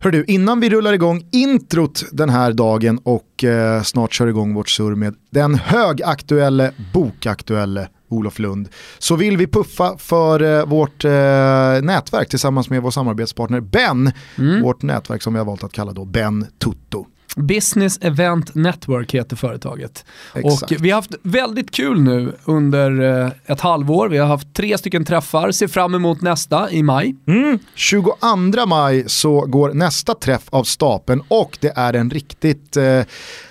Hör du, innan vi rullar igång introt den här dagen och eh, snart kör igång vårt surr med den högaktuelle, bokaktuelle Olof Lund, så vill vi puffa för eh, vårt eh, nätverk tillsammans med vår samarbetspartner Ben, mm. vårt nätverk som vi har valt att kalla då Ben Tutto. Business Event Network heter företaget. Exakt. Och vi har haft väldigt kul nu under eh, ett halvår. Vi har haft tre stycken träffar, ser fram emot nästa i maj. Mm. 22 maj så går nästa träff av stapeln och det är en riktigt eh,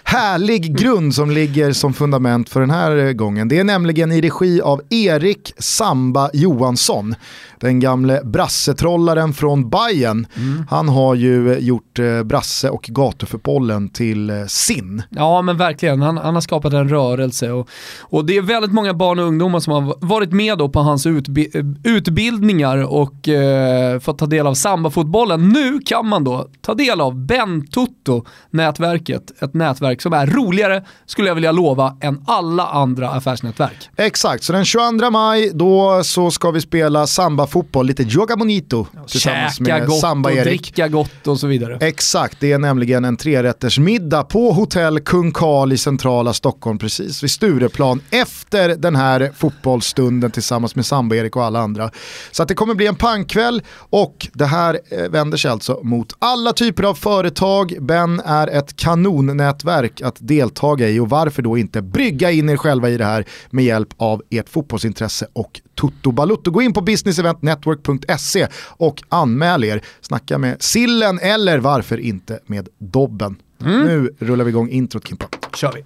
härlig grund som ligger som fundament för den här gången. Det är nämligen i regi av Erik Samba Johansson, den gamle brassetrollaren från Bayern. Mm. Han har ju gjort eh, brasse och gatufotbollen till eh, sin. Ja men verkligen, han, han, har skapat en rörelse och, och det är väldigt många barn och ungdomar som har varit med då på hans utbi utbildningar och eh, fått ta del av sambafotbollen. Nu kan man då ta del av Ben Tutto nätverket, ett nätverk som är roligare, skulle jag vilja lova, än alla andra affärsnätverk. Exakt, så den 22 maj då så ska vi spela samba-fotboll, lite joga bonito tillsammans Käka med Samba-Erik. dricka gott och så vidare. Exakt, det är nämligen en trerättersmiddag på hotell Kung Karl i centrala Stockholm, precis vid Stureplan, efter den här fotbollsstunden tillsammans med Samba-Erik och alla andra. Så att det kommer bli en pangkväll och det här eh, vänder sig alltså mot alla typer av företag. Ben är ett kanonnätverk nätverk att deltaga i och varför då inte brygga in er själva i det här med hjälp av ert fotbollsintresse och Toto Balutto. Gå in på businesseventnetwork.se och anmäl er. Snacka med Sillen eller varför inte med Dobben. Mm. Nu rullar vi igång introt Kimpa. kör vi.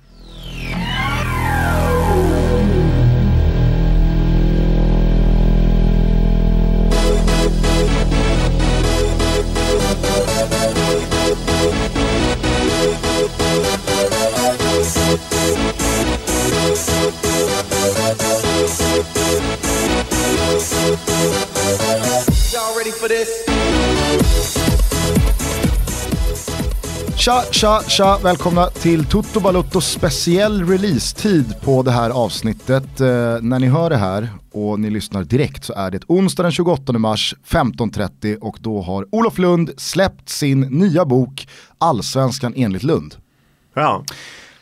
Tja, tja, tja, välkomna till Toto Balotto speciell release-tid på det här avsnittet. Eh, när ni hör det här och ni lyssnar direkt så är det onsdag den 28 mars 15.30 och då har Olof Lund släppt sin nya bok Allsvenskan enligt Lund. Ja.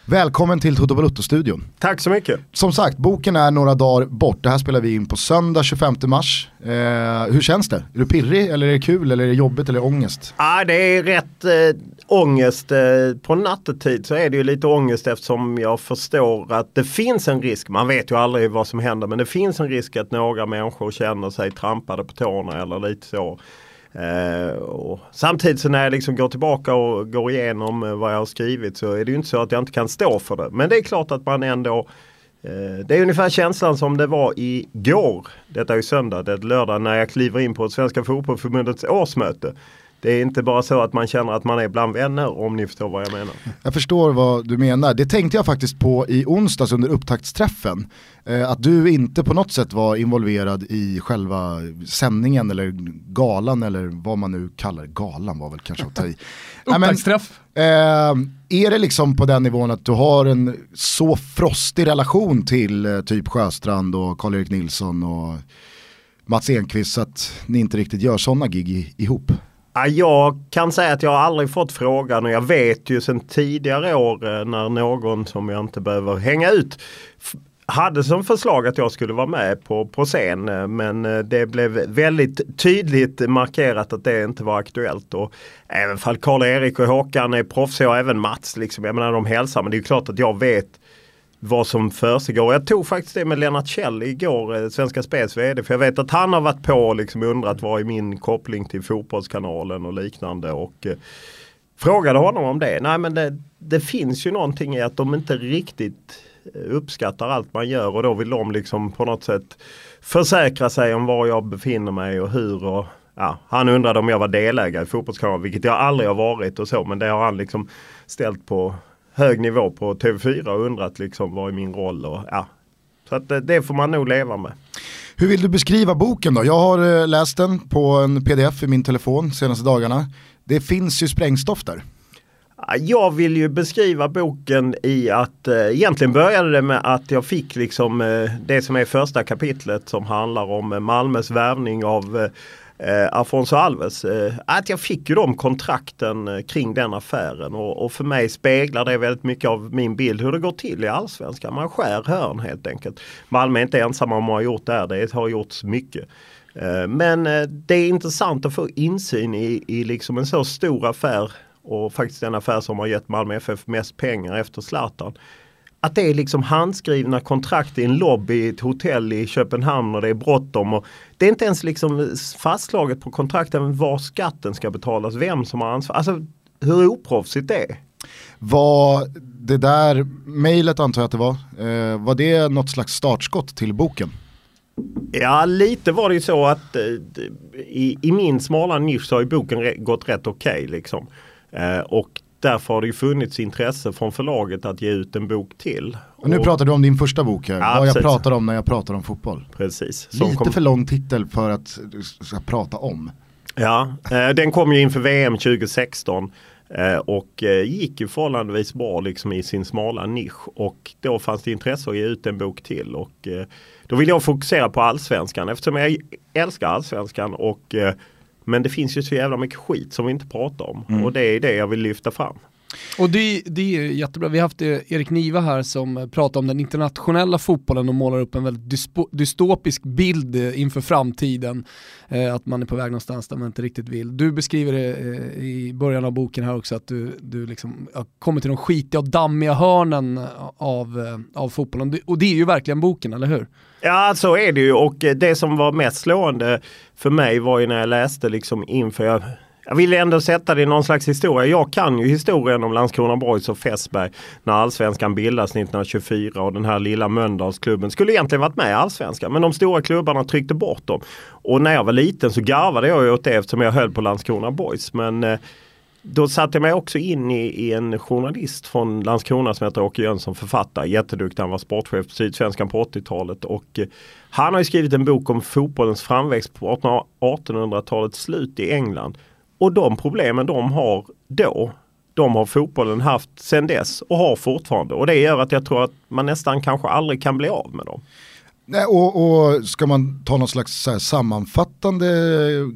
Välkommen till Toto Balutto-studion. Tack så mycket. Som sagt, boken är några dagar bort. Det här spelar vi in på söndag 25 mars. Eh, hur känns det? Är du pirrig eller är det kul eller är det jobbigt eller ångest? ah, det är rätt eh, ångest. Eh, på nattetid så är det ju lite ångest eftersom jag förstår att det finns en risk. Man vet ju aldrig vad som händer men det finns en risk att några människor känner sig trampade på tårna eller lite så. Eh, och samtidigt så när jag liksom går tillbaka och går igenom eh, vad jag har skrivit så är det ju inte så att jag inte kan stå för det. Men det är klart att man ändå eh, Det är ungefär känslan som det var igår. Detta är ju söndag, det är lördag när jag kliver in på Svenska Fotbollförbundets årsmöte. Det är inte bara så att man känner att man är bland vänner om ni förstår vad jag menar. Jag förstår vad du menar. Det tänkte jag faktiskt på i onsdags under upptaktsträffen. Eh, att du inte på något sätt var involverad i själva sändningen eller galan eller vad man nu kallar Galan var väl kanske att ta i. Upptaktsträff. Eh, är det liksom på den nivån att du har en så frostig relation till eh, typ Sjöstrand och Karl-Erik Nilsson och Mats Enqvist så att ni inte riktigt gör sådana gig ihop? Jag kan säga att jag aldrig fått frågan och jag vet ju sedan tidigare år eh, när någon som jag inte behöver hänga ut hade som förslag att jag skulle vara med på, på scen eh, men eh, det blev väldigt tydligt markerat att det inte var aktuellt. Och även fall Karl-Erik och Håkan är proffsiga och även Mats, liksom, jag menar de hälsar men det är klart att jag vet vad som försiggår. Jag tog faktiskt det med Lennart Kjell igår, eh, Svenska Spels VD. För jag vet att han har varit på och liksom undrat vad är min koppling till Fotbollskanalen och liknande. Och eh, frågade honom om det. Nej men det, det, finns ju någonting i att de inte riktigt eh, uppskattar allt man gör och då vill de liksom på något sätt försäkra sig om var jag befinner mig och hur. Och, ja, han undrade om jag var delägare i Fotbollskanalen, vilket jag aldrig har varit och så. Men det har han liksom ställt på hög nivå på TV4 och undrat liksom vad är min roll och ja. Så att det, får man nog leva med. Hur vill du beskriva boken då? Jag har eh, läst den på en pdf i min telefon senaste dagarna. Det finns ju sprängstoff där. Jag vill ju beskriva boken i att eh, egentligen började det med att jag fick liksom eh, det som är första kapitlet som handlar om eh, Malmös värvning av eh, Afonso Alves. Eh, att jag fick ju de kontrakten eh, kring den affären och, och, för mig speglar det väldigt mycket av min bild hur det går till i allsvenskan. Man skär hörn helt enkelt. Malmö är inte ensamma om att ha gjort det här, det har gjorts mycket. Eh, men eh, det är intressant att få insyn i, i liksom en så stor affär och faktiskt den affär som har gett Malmö FF mest pengar efter Zlatan att det är liksom handskrivna kontrakt i en lobby i ett hotell i Köpenhamn och det är bråttom. det är inte ens liksom fastslaget på kontrakten var skatten ska betalas, vem som har ansvar. Alltså hur oproffsigt det är. Var det där mejlet antar jag att det var, eh, var det något slags startskott till boken? Ja lite var det ju så att eh, i, i, min smala nisch så har ju boken gått rätt okej okay, liksom. Eh, och därför har det ju funnits intresse från förlaget att ge ut en bok till. Och nu och, pratar du om din första bok här, ja, vad jag pratar om när jag pratar om fotboll. Precis. Lite kom... för lång titel för att ska prata om. Ja, eh, den kom ju inför VM 2016 eh, och eh, gick ju förhållandevis bra liksom i sin smala nisch och då fanns det intresse att ge ut en bok till och eh, då vill jag fokusera på allsvenskan eftersom jag älskar allsvenskan och men det finns ju så jävla mycket skit som vi inte pratar om mm. och det är det jag vill lyfta fram. Och det, det är jättebra. Vi har haft eh, Erik Niva här som pratar om den internationella fotbollen och målar upp en väldigt dystopisk bild eh, inför framtiden. Eh, att man är på väg någonstans där man inte riktigt vill. Du beskriver det eh, i början av boken här också att du, du liksom har kommit till de skitiga och dammiga hörnen av, eh, av fotbollen. Och det är ju verkligen boken, eller hur? Ja, så är det ju och det som var mest slående för mig var ju när jag läste liksom inför jag jag vill ändå sätta det i någon slags historia. Jag kan ju historien om Landskrona Boys och Fässberg när allsvenskan bildas 1924 och den här lilla Mölndalsklubben skulle egentligen varit med i allsvenskan. Men de stora klubbarna tryckte bort dem. Och när jag var liten så garvade jag åt det eftersom jag höll på Landskrona Boys. Men eh, då satte jag mig också in i, i, en journalist från Landskrona som heter Åke Jönsson, författare, jätteduktig. Han var sportchef på Sydsvenskan på 80-talet och eh, han har skrivit en bok om fotbollens framväxt på 1800-talets slut i England. Och de problemen de har då, de har fotbollen haft sedan dess och har fortfarande. Och det gör att jag tror att man nästan kanske aldrig kan bli av med dem. Nej, och, och ska man ta någon slags så sammanfattande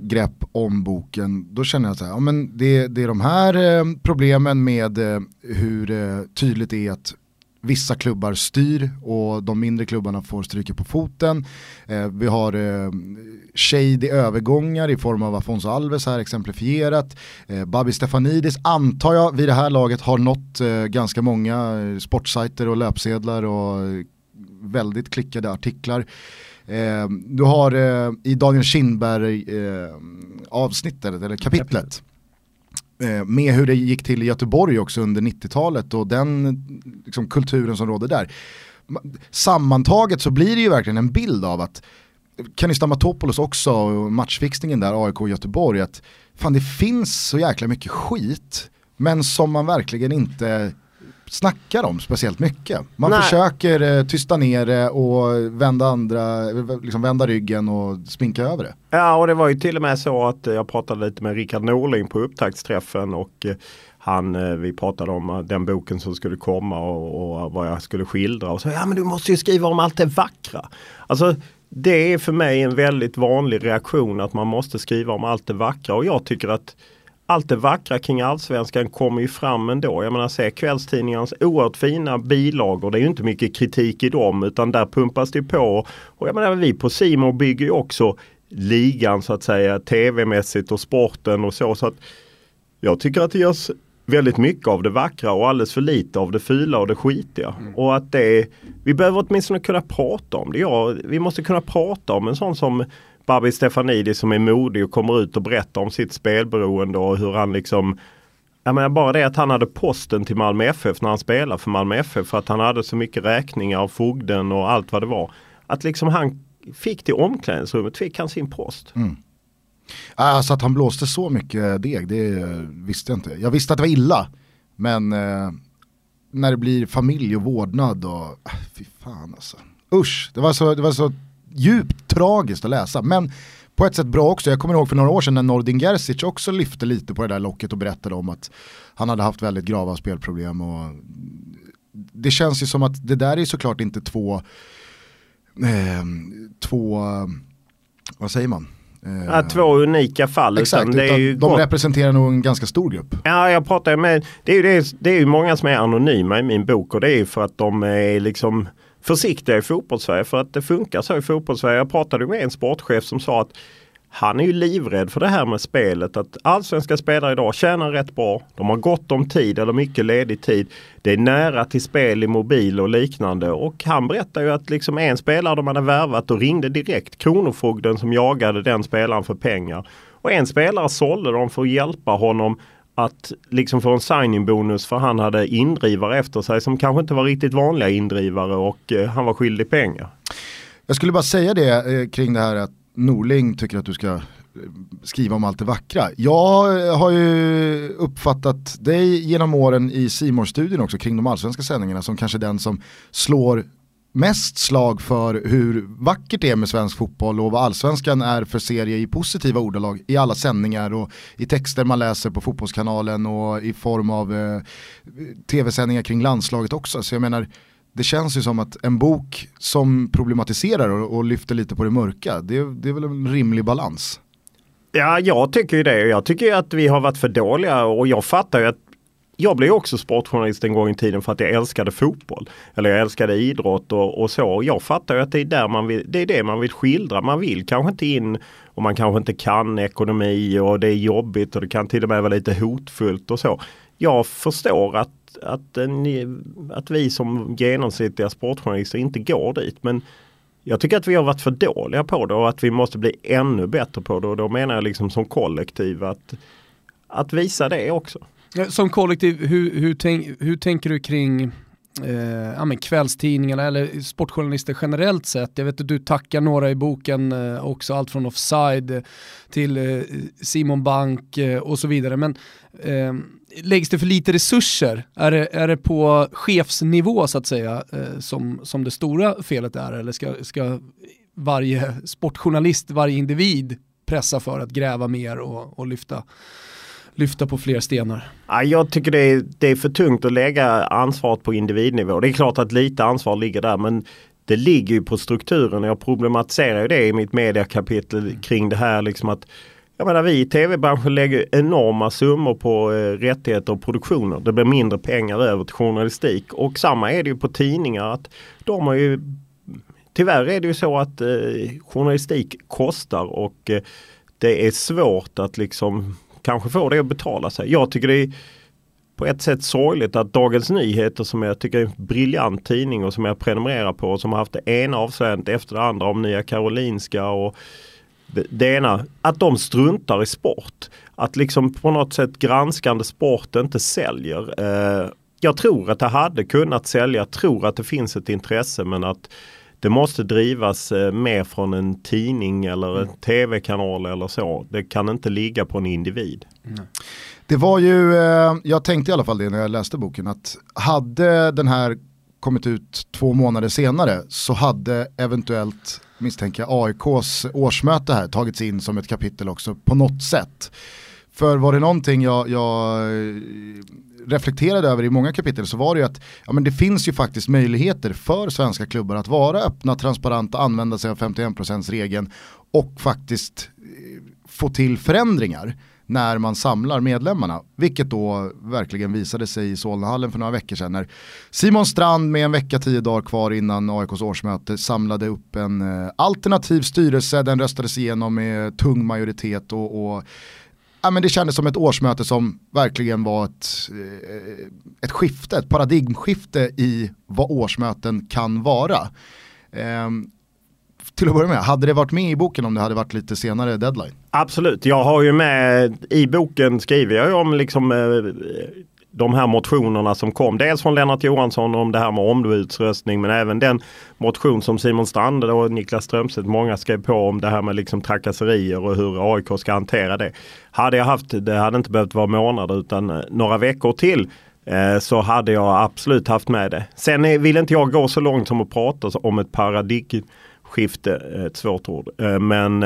grepp om boken, då känner jag så här, ja, men det, det är de här eh, problemen med eh, hur eh, tydligt det är att vissa klubbar styr och de mindre klubbarna får stryka på foten. Eh, vi har eh, shady övergångar i form av Afonso Alves här exemplifierat. Eh, Babi Stefanidis antar jag vid det här laget har nått eh, ganska många eh, sportsajter och löpsedlar och eh, väldigt klickade artiklar. Eh, du har eh, i Daniel Kindberg eh, avsnittet, eller kapitlet, Eh, med hur det gick till i Göteborg också under 90-talet och den liksom, kulturen som råder där. Sammantaget så blir det ju verkligen en bild av att Kenny Stamatopoulos också, matchfixningen där, AIK och Göteborg, att fan det finns så jäkla mycket skit, men som man verkligen inte snackar om speciellt mycket. Man Nej. försöker eh, tysta ner det och vända, andra, liksom vända ryggen och sminka över det. Ja och det var ju till och med så att jag pratade lite med Rickard Norling på upptaktsträffen och eh, han, eh, vi pratade om eh, den boken som skulle komma och, och vad jag skulle skildra och så ja men du måste ju skriva om allt det vackra. Alltså det är för mig en väldigt vanlig reaktion att man måste skriva om allt det vackra och jag tycker att allt det vackra kring allsvenskan kommer ju fram ändå. Jag menar se kvällstidningarnas oerhört fina bilagor. Det är ju inte mycket kritik i dem utan där pumpas det på. Och jag menar vi på Simon bygger ju också ligan så att säga tv-mässigt och sporten och så. så att Jag tycker att det görs väldigt mycket av det vackra och alldeles för lite av det fula och det skitiga. Mm. Och att det, vi behöver åtminstone kunna prata om det. Ja, vi måste kunna prata om en sån som Babi Stefanidis som är modig och kommer ut och berättar om sitt spelberoende och hur han liksom jag menar bara det att han hade posten till Malmö FF när han spelade för Malmö FF för att han hade så mycket räkningar av fogden och allt vad det var. Att liksom han fick till omklädningsrummet fick han sin post. Mm. Alltså att han blåste så mycket deg, det visste jag inte. Jag visste att det var illa, men eh, när det blir familj och vårdnad och, äh, fy fan alltså. Usch, det var så, det var så djupt tragiskt att läsa. Men på ett sätt bra också. Jag kommer ihåg för några år sedan när Nordin Gerzic också lyfte lite på det där locket och berättade om att han hade haft väldigt grava spelproblem. Och det känns ju som att det där är såklart inte två, eh, två vad säger man? Ja, två unika fall. Exakt, utan det är ju de gott. representerar nog en ganska stor grupp. Ja, jag pratar med, det är ju det, det är ju många som är anonyma i min bok och det är ju för att de är liksom försiktiga i fotbollssverige för att det funkar så i fotbollssverige. Jag pratade med en sportchef som sa att han är ju livrädd för det här med spelet. Att allsvenska spelare idag tjänar rätt bra. De har gott om tid eller mycket ledig tid. Det är nära till spel i mobil och liknande. Och han berättar ju att liksom en spelare de hade värvat och ringde direkt Kronofogden som jagade den spelaren för pengar. Och en spelare sålde dem för att hjälpa honom att liksom få en signing-bonus för han hade indrivare efter sig som kanske inte var riktigt vanliga indrivare och eh, han var skyldig pengar. Jag skulle bara säga det eh, kring det här att Norling tycker att du ska eh, skriva om allt det vackra. Jag eh, har ju uppfattat dig genom åren i simor studien också kring de allsvenska sändningarna som kanske den som slår mest slag för hur vackert det är med svensk fotboll och vad allsvenskan är för serie i positiva ordalag i alla sändningar och i texter man läser på fotbollskanalen och i form av eh, tv-sändningar kring landslaget också. Så jag menar, det känns ju som att en bok som problematiserar och, och lyfter lite på det mörka, det, det är väl en rimlig balans. Ja, jag tycker ju det. Jag tycker ju att vi har varit för dåliga och jag fattar ju att jag blev också sportjournalist en gång i tiden för att jag älskade fotboll. Eller jag älskade idrott och, och så. Jag fattar ju att det är, där man vill, det är det man vill skildra. Man vill kanske inte in och man kanske inte kan ekonomi och det är jobbigt och det kan till och med vara lite hotfullt och så. Jag förstår att, att, eh, en, att vi som genomsnittliga sportjournalister inte går dit. Men jag tycker att vi har varit för dåliga på det och att vi måste bli ännu bättre på det. Och då menar jag liksom som kollektiv att, att visa det också. Eh, som kollektiv, hur, hur, tänk, hur tänker du kring eh, ja, men kvällstidningarna eller sportjournalister generellt sett? Jag vet att du tackar några i boken eh, också, allt från Offside till eh, Simon Bank eh, och så vidare. Men eh, läggs det för lite resurser? Är det, är det på chefsnivå så att säga eh, som, som det stora felet är? Eller ska, ska varje sportjournalist, varje individ pressa för att gräva mer och, och lyfta lyfta på fler stenar? Ja, jag tycker det är, det är för tungt att lägga ansvaret på individnivå. Det är klart att lite ansvar ligger där men det ligger ju på strukturen. Jag problematiserar ju det i mitt mediakapitel kring det här liksom att jag menar vi i tv-branschen lägger enorma summor på eh, rättigheter och produktioner. Det blir mindre pengar över till journalistik och samma är det ju på tidningar. att de har ju Tyvärr är det ju så att eh, journalistik kostar och eh, det är svårt att liksom kanske får det att betala sig. Jag tycker det är på ett sätt sorgligt att Dagens Nyheter som jag tycker är en briljant tidning och som jag prenumererar på och som har haft det ena avslöjandet efter det andra om Nya Karolinska och det, ena, att de struntar i sport. Att liksom på något sätt granskande sport inte säljer. Eh, jag tror att det hade kunnat sälja, jag tror att det finns ett intresse men att det måste drivas eh, mer från en tidning eller en tv-kanal eller så. Det kan inte ligga på en individ. Mm. Det var ju, eh, jag tänkte i alla fall det när jag läste boken, att hade den här kommit ut två månader senare så hade eventuellt, misstänker jag, AIKs årsmöte här tagits in som ett kapitel också på något sätt. För var det någonting jag, jag reflekterade över i många kapitel så var det ju att ja, men det finns ju faktiskt möjligheter för svenska klubbar att vara öppna, transparenta, använda sig av 51%-regeln och faktiskt eh, få till förändringar när man samlar medlemmarna. Vilket då verkligen visade sig i Solnahallen för några veckor sedan när Simon Strand med en vecka, tio dagar kvar innan AIKs årsmöte samlade upp en eh, alternativ styrelse. Den röstades igenom med tung majoritet och, och ja, men det kändes som ett årsmöte som verkligen var ett, eh, ett skifte, ett paradigmskifte i vad årsmöten kan vara. Um, till att börja med, hade det varit med i boken om det hade varit lite senare deadline? Absolut, jag har ju med i boken skriver jag ju om liksom eh, de här motionerna som kom. Dels från Lennart Johansson om det här med ombudsröstning men även den motion som Simon Strand och Niklas Strömstedt många skrev på om det här med liksom trakasserier och hur AIK ska hantera det. Hade jag haft, det hade inte behövt vara månader utan eh, några veckor till eh, så hade jag absolut haft med det. Sen eh, vill inte jag gå så långt som att prata om ett paradigmskifte, ett svårt ord. Eh, men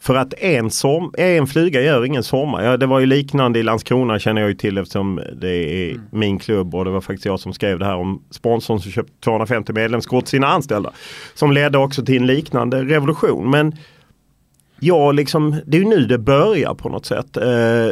för att en, som, en flyga gör ingen sommar. Ja, det var ju liknande i Landskrona känner jag ju till eftersom det är mm. min klubb och det var faktiskt jag som skrev det här om sponsorn som köpte 250 medlemskort till sina anställda. Som ledde också till en liknande revolution. Men ja, liksom, det är ju nu det börjar på något sätt. Eh,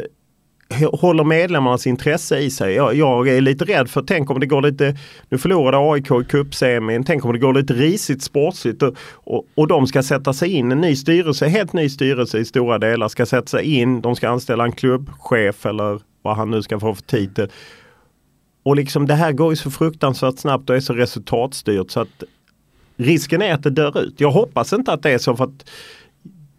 håller medlemmarnas intresse i sig. Jag, jag, är lite rädd för, tänk om det går lite, nu förlorade AIK i cupsemin, tänk om det går lite risigt sportsligt och, och, och, de ska sätta sig in, en ny styrelse, helt ny styrelse i stora delar ska sätta sig in, de ska anställa en klubbchef eller vad han nu ska få för titel. Och liksom det här går ju så fruktansvärt snabbt och är så resultatstyrt så att risken är att det dör ut. Jag hoppas inte att det är så för att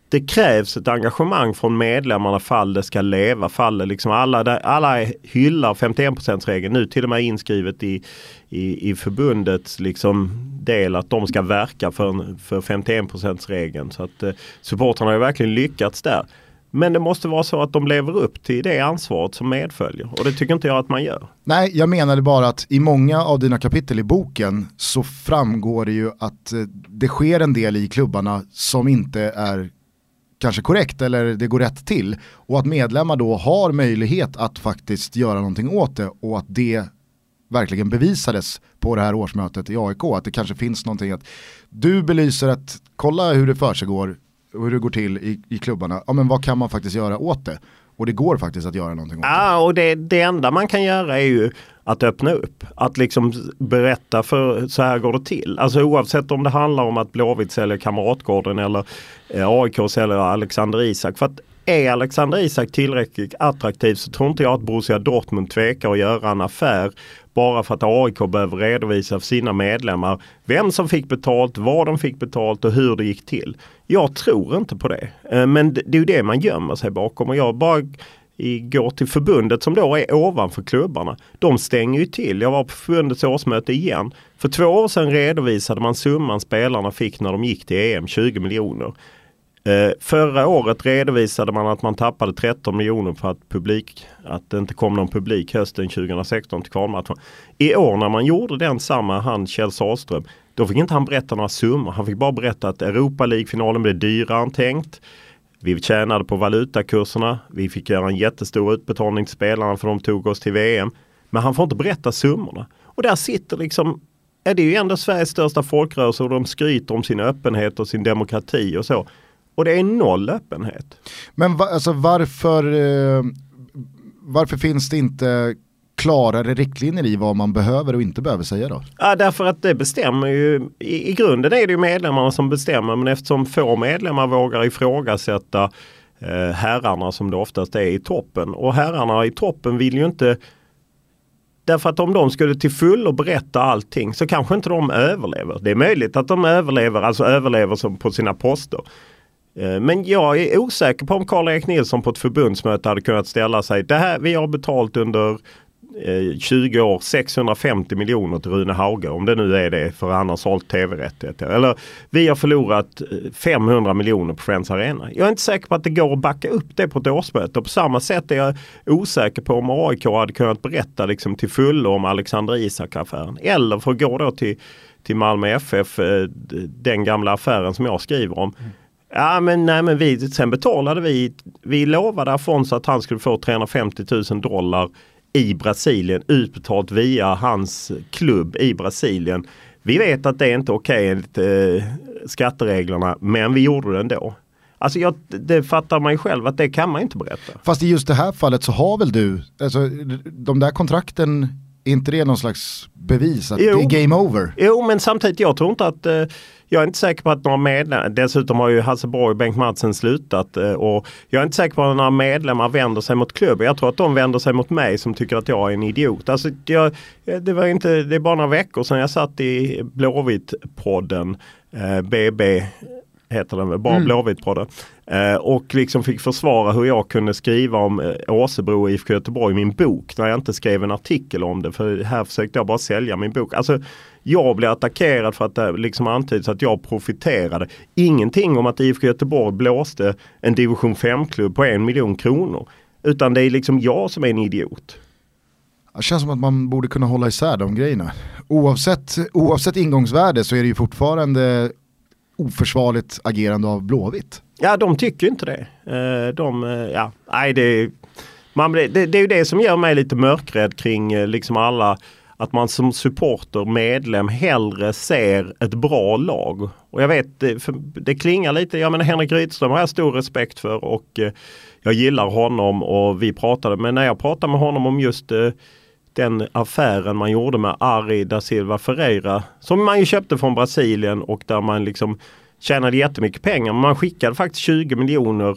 det krävs ett engagemang från medlemmarna fall det ska leva. Fall det liksom alla, alla hyllar 51%-regeln nu till och med inskrivet i, i, i förbundets liksom del att de ska verka för, för 51%-regeln. Så att eh, supportrarna har verkligen lyckats där. Men det måste vara så att de lever upp till det ansvaret som medföljer och det tycker inte jag att man gör. Nej, jag menade bara att i många av dina kapitel i boken så framgår det ju att eh, det sker en del i klubbarna som inte är kanske korrekt eller det går rätt till. Och att medlemmar då har möjlighet att faktiskt göra någonting åt det och att det verkligen bevisades på det här årsmötet i AIK. Att det kanske finns någonting att du belyser att kolla hur det försiggår och hur det går till i, i klubbarna. Ja men vad kan man faktiskt göra åt det? Och det går faktiskt att göra någonting åt det. Ja och det, det enda man kan göra är ju att öppna upp. Att liksom berätta för så här går det till. Alltså oavsett om det handlar om att Blåvitt säljer Kamratgården eller eh, AIK säljer Alexander Isak. För att är Alexander Isak tillräckligt attraktiv så tror inte jag att Borussia Dortmund tvekar att göra en affär bara för att AIK behöver redovisa för sina medlemmar vem som fick betalt, vad de fick betalt och hur det gick till. Jag tror inte på det. Eh, men det är ju det man gömmer sig bakom och jag bara går till förbundet som då är ovanför klubbarna. De stänger ju till. Jag var på förbundets årsmöte igen. För två år sedan redovisade man summan spelarna fick när de gick till EM, 20 miljoner. Eh, förra året redovisade man att man tappade 13 miljoner för att, publik, att det inte kom någon publik hösten 2016 till kvalmatchen. I år när man gjorde den samma, han Kjell Sahlström, då fick inte han berätta några summor. Han fick bara berätta att Europa League-finalen blev dyrare än tänkt. Vi tjänade på valutakurserna. Vi fick göra en jättestor utbetalning till spelarna för de tog oss till VM. Men han får inte berätta summorna. Och där sitter liksom, är det ju ändå Sveriges största folkrörelse och de skryter om sin öppenhet och sin demokrati och så. Och det är noll öppenhet. Men va, alltså varför, eh, varför finns det inte klarare riktlinjer i vad man behöver och inte behöver säga då? Ja, därför att det bestämmer ju, i, i grunden är det ju medlemmarna som bestämmer men eftersom få medlemmar vågar ifrågasätta eh, herrarna som det oftast är i toppen och herrarna i toppen vill ju inte Därför att om de skulle till full och berätta allting så kanske inte de överlever. Det är möjligt att de överlever, alltså överlever som på sina poster. Eh, men jag är osäker på om Karl-Erik Nilsson på ett förbundsmöte hade kunnat ställa sig. Det här, vi har betalt under eh, 20 år 650 miljoner till Rune Hauge om det nu är det för han har sålt tv-rättigheter. Eller vi har förlorat eh, 500 miljoner på Friends Arena. Jag är inte säker på att det går att backa upp det på ett årsmöte. På samma sätt är jag osäker på om AIK hade kunnat berätta liksom till fullo om Alexander Isak-affären. Eller för att gå då till, till Malmö FF, den gamla affären som jag skriver om. Mm Ja men nej men vi, sen betalade vi, vi lovade Afonso att han skulle få 350 000 dollar i Brasilien utbetalt via hans klubb i Brasilien. Vi vet att det är inte okej okay enligt eh, skattereglerna men vi gjorde det ändå. Alltså jag, det fattar man ju själv att det kan man inte berätta. Fast i just det här fallet så har väl du, alltså de där kontrakten, inte det någon slags bevis att jo. det är game over? Jo men samtidigt jag tror inte att eh, jag är inte säker på att några medlemmar, dessutom har ju Hasse Borg och Bengt Madsen slutat eh, och jag är inte säker på att några medlemmar vänder sig mot klubben. Jag tror att de vänder sig mot mig som tycker att jag är en idiot. Alltså, jag, det, var inte, det är bara några veckor sedan jag satt i Blåvitt-podden, eh, BB heter den väl, bara mm. Blåvitt-podden. Eh, och liksom fick försvara hur jag kunde skriva om eh, Åsebro och IFK Göteborg i min bok när jag inte skrev en artikel om det. För här försökte jag bara sälja min bok. Alltså jag blev attackerad för att det liksom antyds att jag profiterade. Ingenting om att IFK Göteborg blåste en division 5-klubb på en miljon kronor. Utan det är liksom jag som är en idiot. Det känns som att man borde kunna hålla isär de grejerna. Oavsett, oavsett ingångsvärde så är det ju fortfarande oförsvarligt agerande av Blåvitt. Ja, de tycker inte det. Eh, de, eh, ja, nej, det, man, det, det är ju det som gör mig lite mörkrädd kring eh, liksom alla att man som supporter, medlem hellre ser ett bra lag. Och jag vet, det, klingar lite, jag menar Henrik Rydström har jag stor respekt för och jag gillar honom och vi pratade, men när jag pratade med honom om just den affären man gjorde med Ari da Silva Ferreira som man ju köpte från Brasilien och där man liksom tjänade jättemycket pengar. Man skickade faktiskt 20 miljoner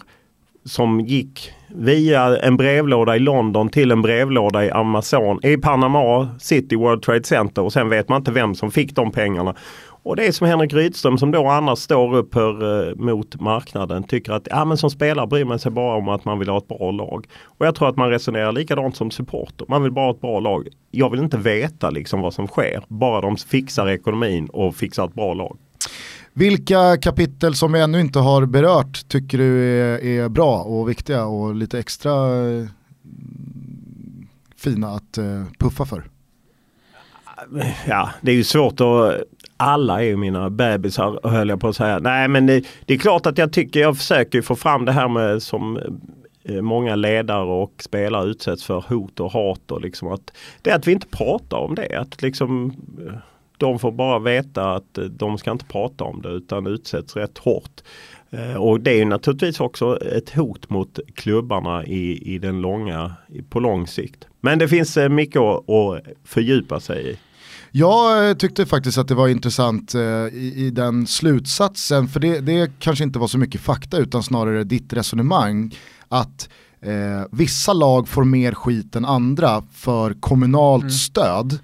som gick via en brevlåda i London till en brevlåda i Amazon i Panama City World Trade Center och sen vet man inte vem som fick de pengarna. Och det är som Henrik Rydström som då annars står upp för, eh, mot marknaden tycker att ja, men som spelare bryr man sig bara om att man vill ha ett bra lag. Och jag tror att man resonerar likadant som supporter. Man vill bara ha ett bra lag. Jag vill inte veta liksom vad som sker. Bara de fixar ekonomin och fixar ett bra lag. Vilka kapitel som vi ännu inte har berört tycker du är, är bra och viktiga och lite extra eh, fina att eh, puffa för? Ja, det är ju svårt att alla är ju mina bebisar höll jag på att säga. Nej men det, det, är klart att jag tycker jag försöker få fram det här med som eh, många ledare och spelare utsätts för hot och hat och liksom att det är att vi inte pratar om det. Att liksom eh, de får bara veta att eh, de ska inte prata om det utan utsätts rätt hårt. Och det är naturligtvis också ett hot mot klubbarna i, i den långa, på lång sikt. Men det finns mycket att, att fördjupa sig i. Jag tyckte faktiskt att det var intressant i, i den slutsatsen, för det, det kanske inte var så mycket fakta utan snarare ditt resonemang. Att eh, vissa lag får mer skit än andra för kommunalt mm. stöd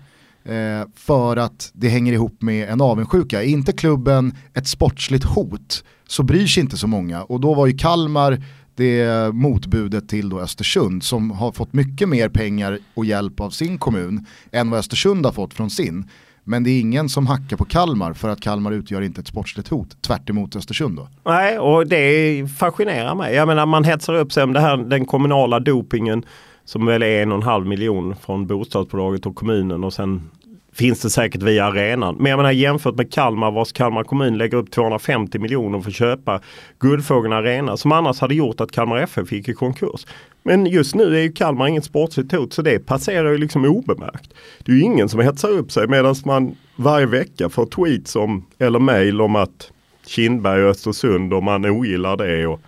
eh, för att det hänger ihop med en avundsjuka. Är inte klubben ett sportsligt hot så bryr sig inte så många och då var ju Kalmar det motbudet till då Östersund som har fått mycket mer pengar och hjälp av sin kommun än vad Östersund har fått från sin. Men det är ingen som hackar på Kalmar för att Kalmar utgör inte ett sportsligt hot, tvärt emot Östersund då. Nej, och det fascinerar mig. Jag menar man hetsar upp sig om det här, den kommunala dopingen som väl är en och en halv miljon från bostadsbolaget och kommunen och sen finns det säkert via arenan. Men jag menar jämfört med Kalmar vars Kalmar kommun lägger upp 250 miljoner för att köpa Guldfågeln Arena som annars hade gjort att Kalmar FF gick i konkurs. Men just nu är ju Kalmar inget sportsligt hot så det passerar ju liksom obemärkt. Det är ju ingen som hetsar upp sig medan man varje vecka får tweets om, eller mail om att Kindberg och Östersund och man ogillar det. Och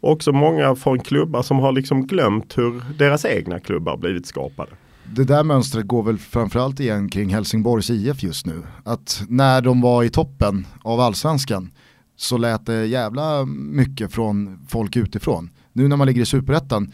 också många från klubbar som har liksom glömt hur deras egna klubbar blivit skapade det där mönstret går väl framförallt igen kring Helsingborgs IF just nu. Att när de var i toppen av allsvenskan så lät det jävla mycket från folk utifrån. Nu när man ligger i superettan,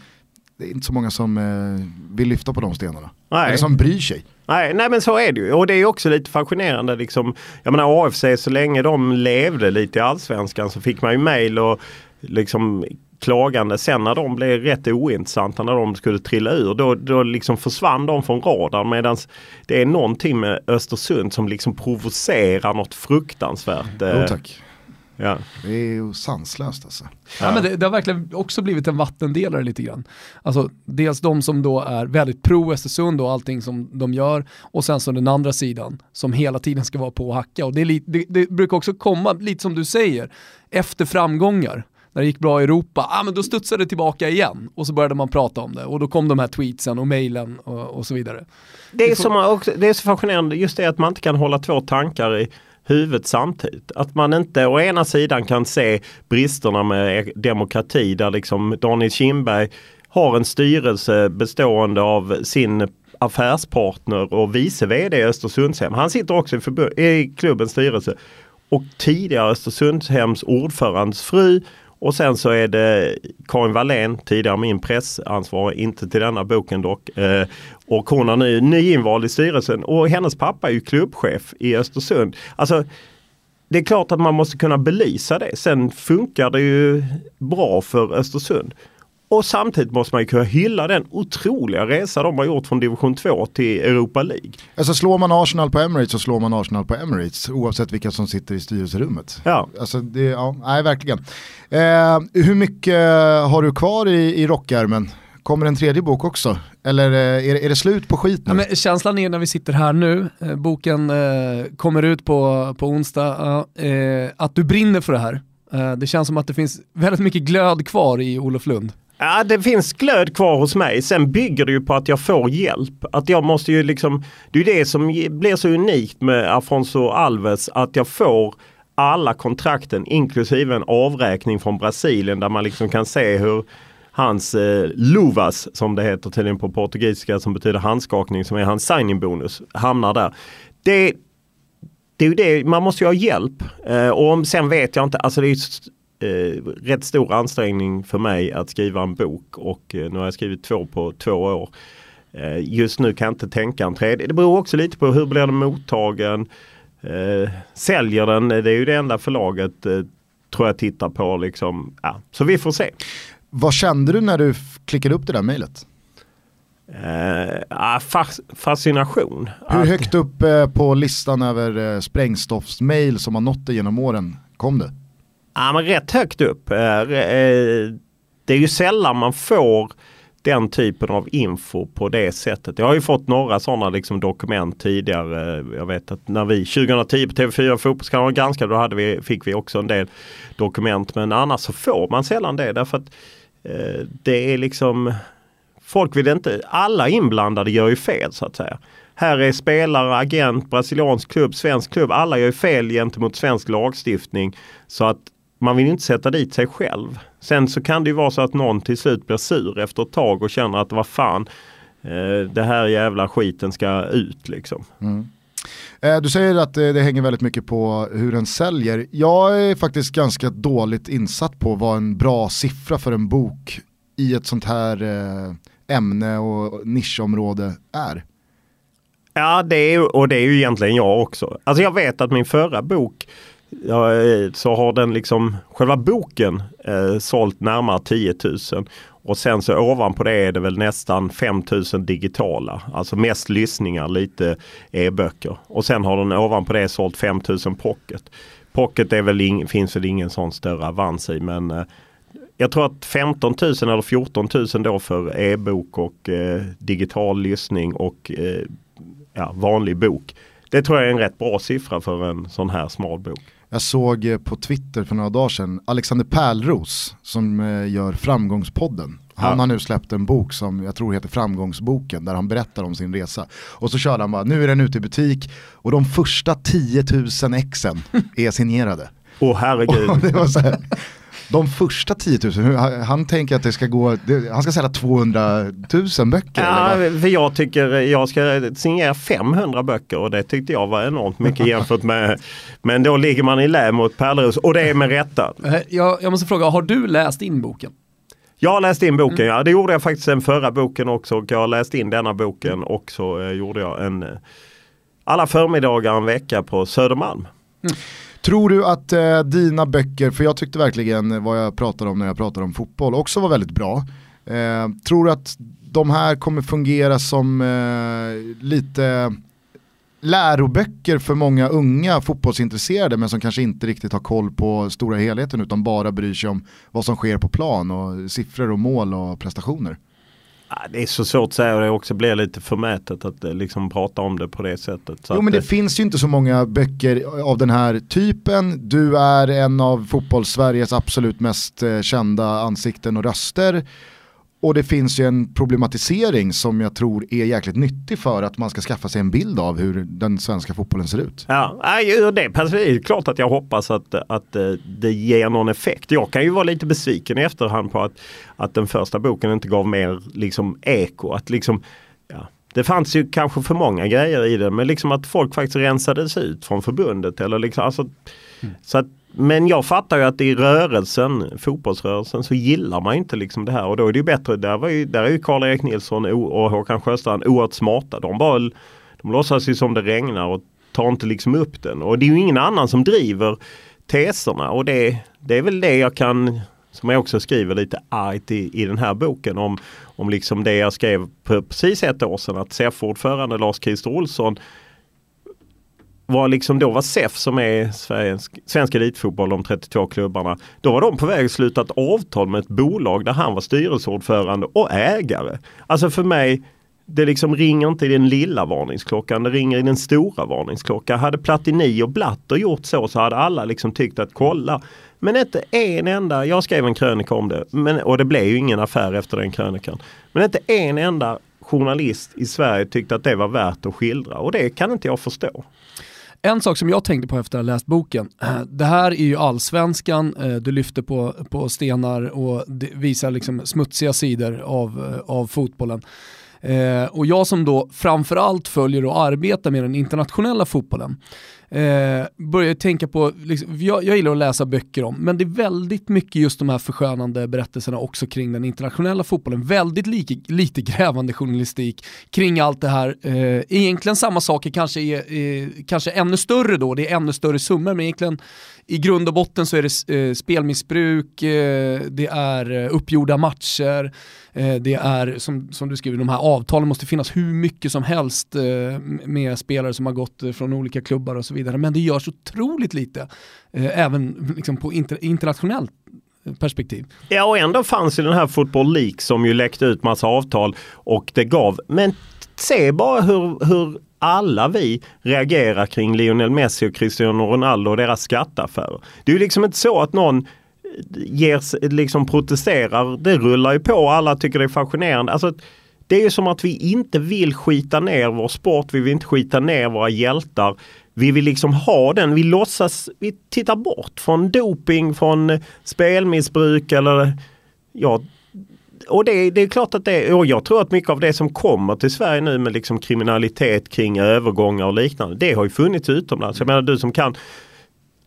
det är inte så många som eh, vill lyfta på de stenarna. Nej. Eller som bryr sig. Nej, nej men så är det ju och det är också lite fascinerande. Liksom, jag menar AFC så länge de levde lite i allsvenskan så fick man ju mail och liksom klagande. Sen när de blev rätt ointressanta när de skulle trilla ur då, då liksom försvann de från radarn medan det är någonting med Östersund som liksom provocerar något fruktansvärt. Jo eh, tack. Ja. Det är ju sanslöst alltså. Ja. ja men det, det, har verkligen också blivit en vattendelare lite grann. Alltså dels de som då är väldigt pro Östersund och allting som de gör och sen så den andra sidan som hela tiden ska vara på och hacka. Och det, är det, det brukar också komma, lite som du säger, efter framgångar när det gick bra i Europa, ah, men då studsade det tillbaka igen och så började man prata om det och då kom de här tweetsen och mejlen och, och, så vidare. Det är, som också, det är så fascinerande just det att man inte kan hålla två tankar i huvudet samtidigt. Att man inte å ena sidan kan se bristerna med demokrati där liksom Daniel Kindberg har en styrelse bestående av sin affärspartner och vice vd i Östersundshem. Han sitter också i, i klubbens styrelse. Och tidigare Östersundshems ordförandes fru och sen så är det Karin Wallén, tidigare min pressansvarig, inte till denna boken dock. Eh, och hon är nu nyinvald i styrelsen och hennes pappa är ju klubbchef i Östersund. Alltså det är klart att man måste kunna belysa det. Sen funkar det ju bra för Östersund. Och samtidigt måste man ju kunna hylla den otroliga resa de har gjort från division 2 till Europa League. Alltså slår man Arsenal på Emirates så slår man Arsenal på Emirates oavsett vilka som sitter i styrelserummet. Ja. Alltså det, ja, nej verkligen. Eh, hur mycket har du kvar i, i rockärmen? Kommer en tredje bok också? Eller eh, är, är det slut på skit nu? Ja, men känslan är när vi sitter här nu, eh, boken eh, kommer ut på, på onsdag, eh, att du brinner för det här. Eh, det känns som att det finns väldigt mycket glöd kvar i Olof Lund. Ja, det finns glöd kvar hos mig. Sen bygger det ju på att jag får hjälp. Att jag måste ju liksom, det är det som blir så unikt med Afonso Alves. Att jag får alla kontrakten inklusive en avräkning från Brasilien där man liksom kan se hur hans eh, luvas som det heter tydligen på portugisiska som betyder handskakning som är hans signing-bonus hamnar där. Det, det är ju det, man måste ju ha hjälp. Eh, och om, sen vet jag inte, alltså det är eh, rätt stor ansträngning för mig att skriva en bok och eh, nu har jag skrivit två på två år. Eh, just nu kan jag inte tänka en tredje. Det beror också lite på hur blir den mottagen. Eh, säljer den, det är ju det enda förlaget eh, tror jag tittar på. Liksom. Ja, så vi får se. Vad kände du när du klickade upp det där mejlet? Eh, fas fascination. Hur högt upp eh, på listan över eh, sprängstoffsmail som har nått dig genom åren kom det? Ja, men rätt högt upp. Eh, eh, det är ju sällan man får den typen av info på det sättet. Jag har ju fått några sådana liksom dokument tidigare. Jag vet att när vi 2010 på TV4 Fotbollskanalen granskade då hade vi, fick vi också en del dokument. Men annars så får man sällan det därför att eh, det är liksom Folk vill inte, alla inblandade gör ju fel så att säga. Här är spelare, agent, brasiliansk klubb, svensk klubb. Alla gör ju fel gentemot svensk lagstiftning. Så att man vill inte sätta dit sig själv. Sen så kan det ju vara så att någon till slut blir sur efter ett tag och känner att vad fan, eh, det här jävla skiten ska ut liksom. Mm. Eh, du säger att det, hänger väldigt mycket på hur den säljer. Jag är faktiskt ganska dåligt insatt på vad en bra siffra för en bok i ett sånt här eh, ämne och nischområde är. Ja, det är, och det är ju egentligen jag också. Alltså jag vet att min förra bok ja, eh, så har den liksom själva boken eh, sålt närmare 10 000. Och sen så ovanpå det är det väl nästan 5000 digitala. Alltså mest lyssningar, lite e-böcker. Och sen har den ovanpå det sålt 5000 pocket. Pocket är väl ing, finns väl ingen sån större avans i men eh, jag tror att 15 000 eller 14 000 då för e-bok och eh, digital lyssning och eh, ja, vanlig bok. Det tror jag är en rätt bra siffra för en sån här smal bok. Jag såg eh, på Twitter för några dagar sedan Alexander Pärlros som eh, gör Framgångspodden. Han ja. har nu släppt en bok som jag tror heter Framgångsboken där han berättar om sin resa. Och så körde han bara, nu är den ute i butik och de första 10 000 exen är signerade. Åh oh, herregud. det var så här, de första 10 000, han tänker att det ska gå, han ska sälja 200 000 böcker. Ja, för jag tycker jag ska signera 500 böcker och det tyckte jag var enormt mycket jämfört med, men då ligger man i lä mot Pärleros och det är med rätta. Eh, jag, jag måste fråga, har du läst in boken? Jag har läst in boken, mm. ja det gjorde jag faktiskt den förra boken också och jag har läst in denna boken och så eh, gjorde jag en eh, alla förmiddagar en vecka på Södermalm. Mm. Tror du att eh, dina böcker, för jag tyckte verkligen vad jag pratade om när jag pratade om fotboll också var väldigt bra. Eh, tror du att de här kommer fungera som eh, lite läroböcker för många unga fotbollsintresserade men som kanske inte riktigt har koll på stora helheten utan bara bryr sig om vad som sker på plan och siffror och mål och prestationer? Det är så svårt att säga och det också blir lite förmätet att eh, liksom prata om det på det sättet. jo men det, det finns ju inte så många böcker av den här typen. Du är en av fotbollssveriges absolut mest eh, kända ansikten och röster. Och det finns ju en problematisering som jag tror är jäkligt nyttig för att man ska skaffa sig en bild av hur den svenska fotbollen ser ut. Ja, det är klart att jag hoppas att, att eh, det ger någon effekt. Jag kan ju vara lite besviken i efterhand på att, att den första boken inte gav mer liksom eko. Att liksom, det fanns ju kanske för många grejer i det men liksom att folk faktiskt rensades ut från förbundet. Eller liksom, alltså, mm. Så att men jag fattar ju att i rörelsen, fotbollsrörelsen, så gillar man inte liksom det här och då är det ju bättre. Där, var ju, där är ju Karl-Erik Nilsson och Håkan Sjöstrand oerhört smarta. De, bara, de låtsas ju som det regnar och tar inte liksom upp den. Och det är ju ingen annan som driver teserna och det, det är väl det jag kan som jag också skriver lite argt i, i den här boken om, om liksom det jag skrev för precis ett år sedan att SEF-ordförande Lars-Christer Olsson var liksom då var SEF som är svensk, svensk elitfotboll, de 32 klubbarna. Då var de på väg att sluta ett avtal med ett bolag där han var styrelseordförande och ägare. Alltså för mig, det liksom ringer inte i den lilla varningsklockan, det ringer i den stora varningsklockan. Hade Platini och Blatter gjort så så hade alla liksom tyckt att kolla. Men inte en enda, jag skrev en krönika om det men, och det blev ju ingen affär efter den krönikan. Men inte en enda journalist i Sverige tyckte att det var värt att skildra och det kan inte jag förstå. En sak som jag tänkte på efter att ha läst boken, eh, det här är ju allsvenskan, eh, du lyfter på, på stenar och visar liksom smutsiga sidor av, eh, av fotbollen. Eh, och jag som då framförallt följer och arbetar med den internationella fotbollen, eh, börjar tänka på, liksom, jag, jag gillar att läsa böcker om, men det är väldigt mycket just de här förskönande berättelserna också kring den internationella fotbollen. Väldigt lite, lite grävande journalistik kring allt det här. Eh, egentligen samma saker kanske är eh, kanske ännu större då, det är ännu större summor, men egentligen i grund och botten så är det eh, spelmissbruk, eh, det är eh, uppgjorda matcher, Eh, det är som, som du skriver, de här avtalen måste finnas hur mycket som helst eh, med spelare som har gått eh, från olika klubbar och så vidare. Men det görs otroligt lite, även liksom på inter, internationellt perspektiv. Ja och ändå fanns ju den här Football League som ju läckte ut massa avtal och det gav. Men se bara hur, hur alla vi reagerar kring Lionel Messi och Cristiano Ronaldo och deras skatteaffärer. Det är ju liksom inte så att någon ger, liksom protesterar. Det rullar ju på alla tycker det är fascinerande. Alltså, det är som att vi inte vill skita ner vår sport. Vi vill inte skita ner våra hjältar. Vi vill liksom ha den. Vi låtsas, vi tittar bort från doping, från spelmissbruk eller ja, och det, det, är klart att det, och jag tror att mycket av det som kommer till Sverige nu med liksom kriminalitet kring övergångar och liknande, det har ju funnits utomlands. Jag menar du som kan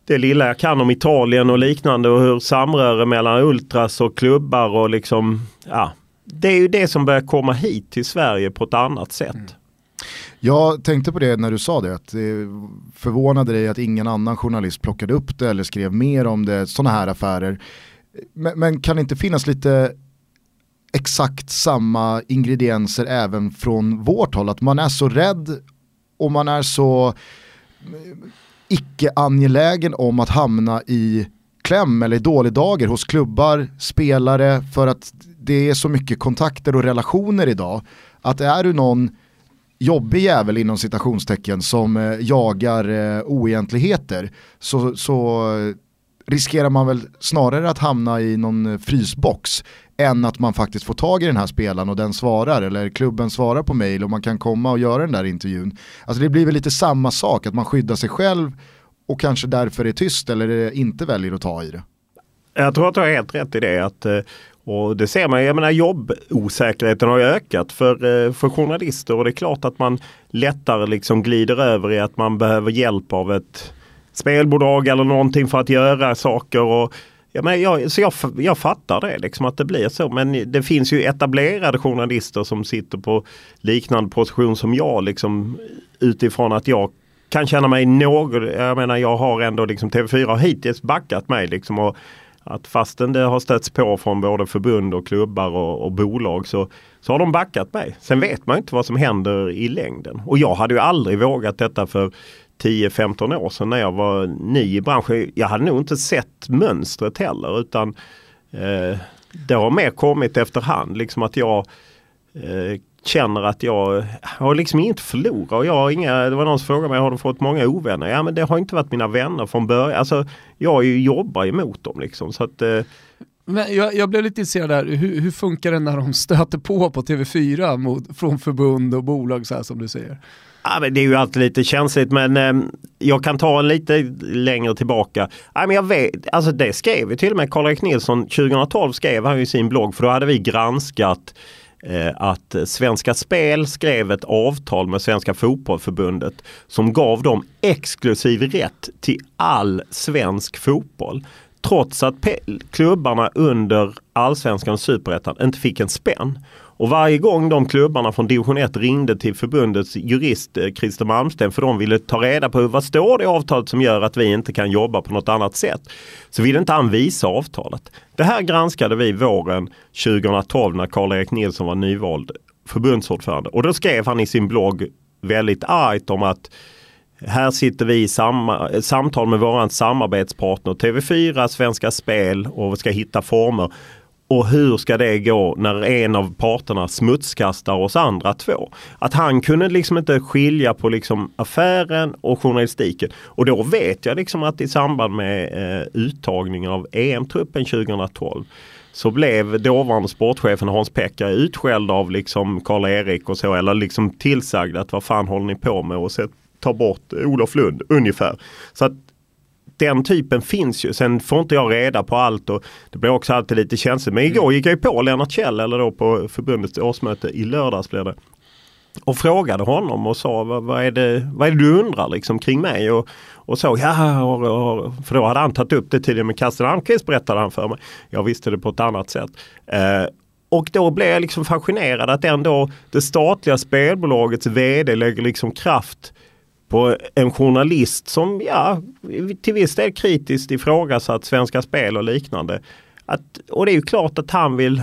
det lilla jag kan om Italien och liknande och hur samröre mellan ultras och klubbar och liksom, ja. Det är ju det som börjar komma hit till Sverige på ett annat sätt. Mm. Jag tänkte på det när du sa det, att det förvånade dig att ingen annan journalist plockade upp det eller skrev mer om det, sådana här affärer. Men, men kan det inte finnas lite exakt samma ingredienser även från vårt håll. Att man är så rädd och man är så icke-angelägen om att hamna i kläm eller i dålig dager hos klubbar, spelare för att det är så mycket kontakter och relationer idag. Att är du någon jobbig jävel inom citationstecken som eh, jagar eh, oegentligheter så, så riskerar man väl snarare att hamna i någon eh, frysbox än att man faktiskt får tag i den här spelaren och den svarar eller klubben svarar på mail och man kan komma och göra den där intervjun. Alltså det blir väl lite samma sak, att man skyddar sig själv och kanske därför är tyst eller inte väljer att ta i det. Jag tror att du har helt rätt i det. Att, eh, och det ser man, jag menar jobbosäkerheten har ju ökat för, eh, för journalister och det är klart att man lättare liksom glider över i att man behöver hjälp av ett spelbolag eller någonting för att göra saker. Och Ja, men jag, så jag, jag fattar det, liksom att det blir så. Men det finns ju etablerade journalister som sitter på liknande position som jag. Liksom, utifrån att jag kan känna mig något, jag menar jag har ändå liksom TV4 har hittills backat mig. Liksom, och att fastän det har stötts på från både förbund och klubbar och, och bolag så, så har de backat mig. Sen vet man inte vad som händer i längden. Och jag hade ju aldrig vågat detta för 10-15 år sedan när jag var ny i branschen. Jag hade nog inte sett mönstret heller utan eh, det har mer kommit efterhand. Liksom att jag eh, känner att jag, har liksom inte förlorat. Och jag har inga, det var någon som frågade mig, har du fått många ovänner? Ja men det har inte varit mina vänner från början. Alltså, jag jobbar emot dem liksom. Så att, eh, men jag, jag, blev lite intresserad där, hur, hur, funkar det när de stöter på på TV4 mot, från förbund och bolag så här som du säger? Ja, men det är ju alltid lite känsligt men eh, jag kan ta en lite längre tillbaka. Ja, men jag vet, alltså det skrev ju till och med Karl-Erik Nilsson 2012 skrev han i sin blogg för då hade vi granskat eh, att Svenska Spel skrev ett avtal med Svenska Fotbollförbundet som gav dem exklusiv rätt till all svensk fotboll. Trots att klubbarna under allsvenskan och superettan inte fick en spänn. Och varje gång de klubbarna från division 1 ringde till förbundets jurist eh, Christer Malmsten för de ville ta reda på vad står det i avtalet som gör att vi inte kan jobba på något annat sätt. Så ville inte han visa avtalet. Det här granskade vi våren 2012 när Karl-Erik Nilsson var nyvald förbundsordförande. Och då skrev han i sin blogg väldigt argt om att här sitter vi i samma, eh, samtal med våran samarbetspartner TV4, Svenska Spel och ska hitta former och hur ska det gå när en av parterna smutskastar oss andra två? Att han kunde liksom inte skilja på liksom affären och journalistiken. Och då vet jag liksom att i samband med eh, uttagningen av EM-truppen 2012 så blev dåvarande sportchefen Hans-Pekka utskälld av liksom Karl-Erik och så eller liksom tillsagd att vad fan håller ni på med och ta bort Olof Lund ungefär. Så att den typen finns ju. Sen får inte jag reda på allt och det blir också alltid lite känsligt. Men igår gick jag på Lennart Kjell eller då på förbundets årsmöte i lördags blev det. Och frågade honom och sa vad, vad, är, det, vad är det du undrar liksom kring mig? Och, och så, ja, och, och, för då hade han tagit upp det tidigare med Kasten Almqvist berättade han för mig. Jag visste det på ett annat sätt. Eh, och då blev jag liksom fascinerad att ändå det statliga spelbolagets vd lägger liksom kraft på en journalist som ja, till viss del kritiskt ifrågasatt Svenska Spel och liknande. Att, och det är ju klart att han vill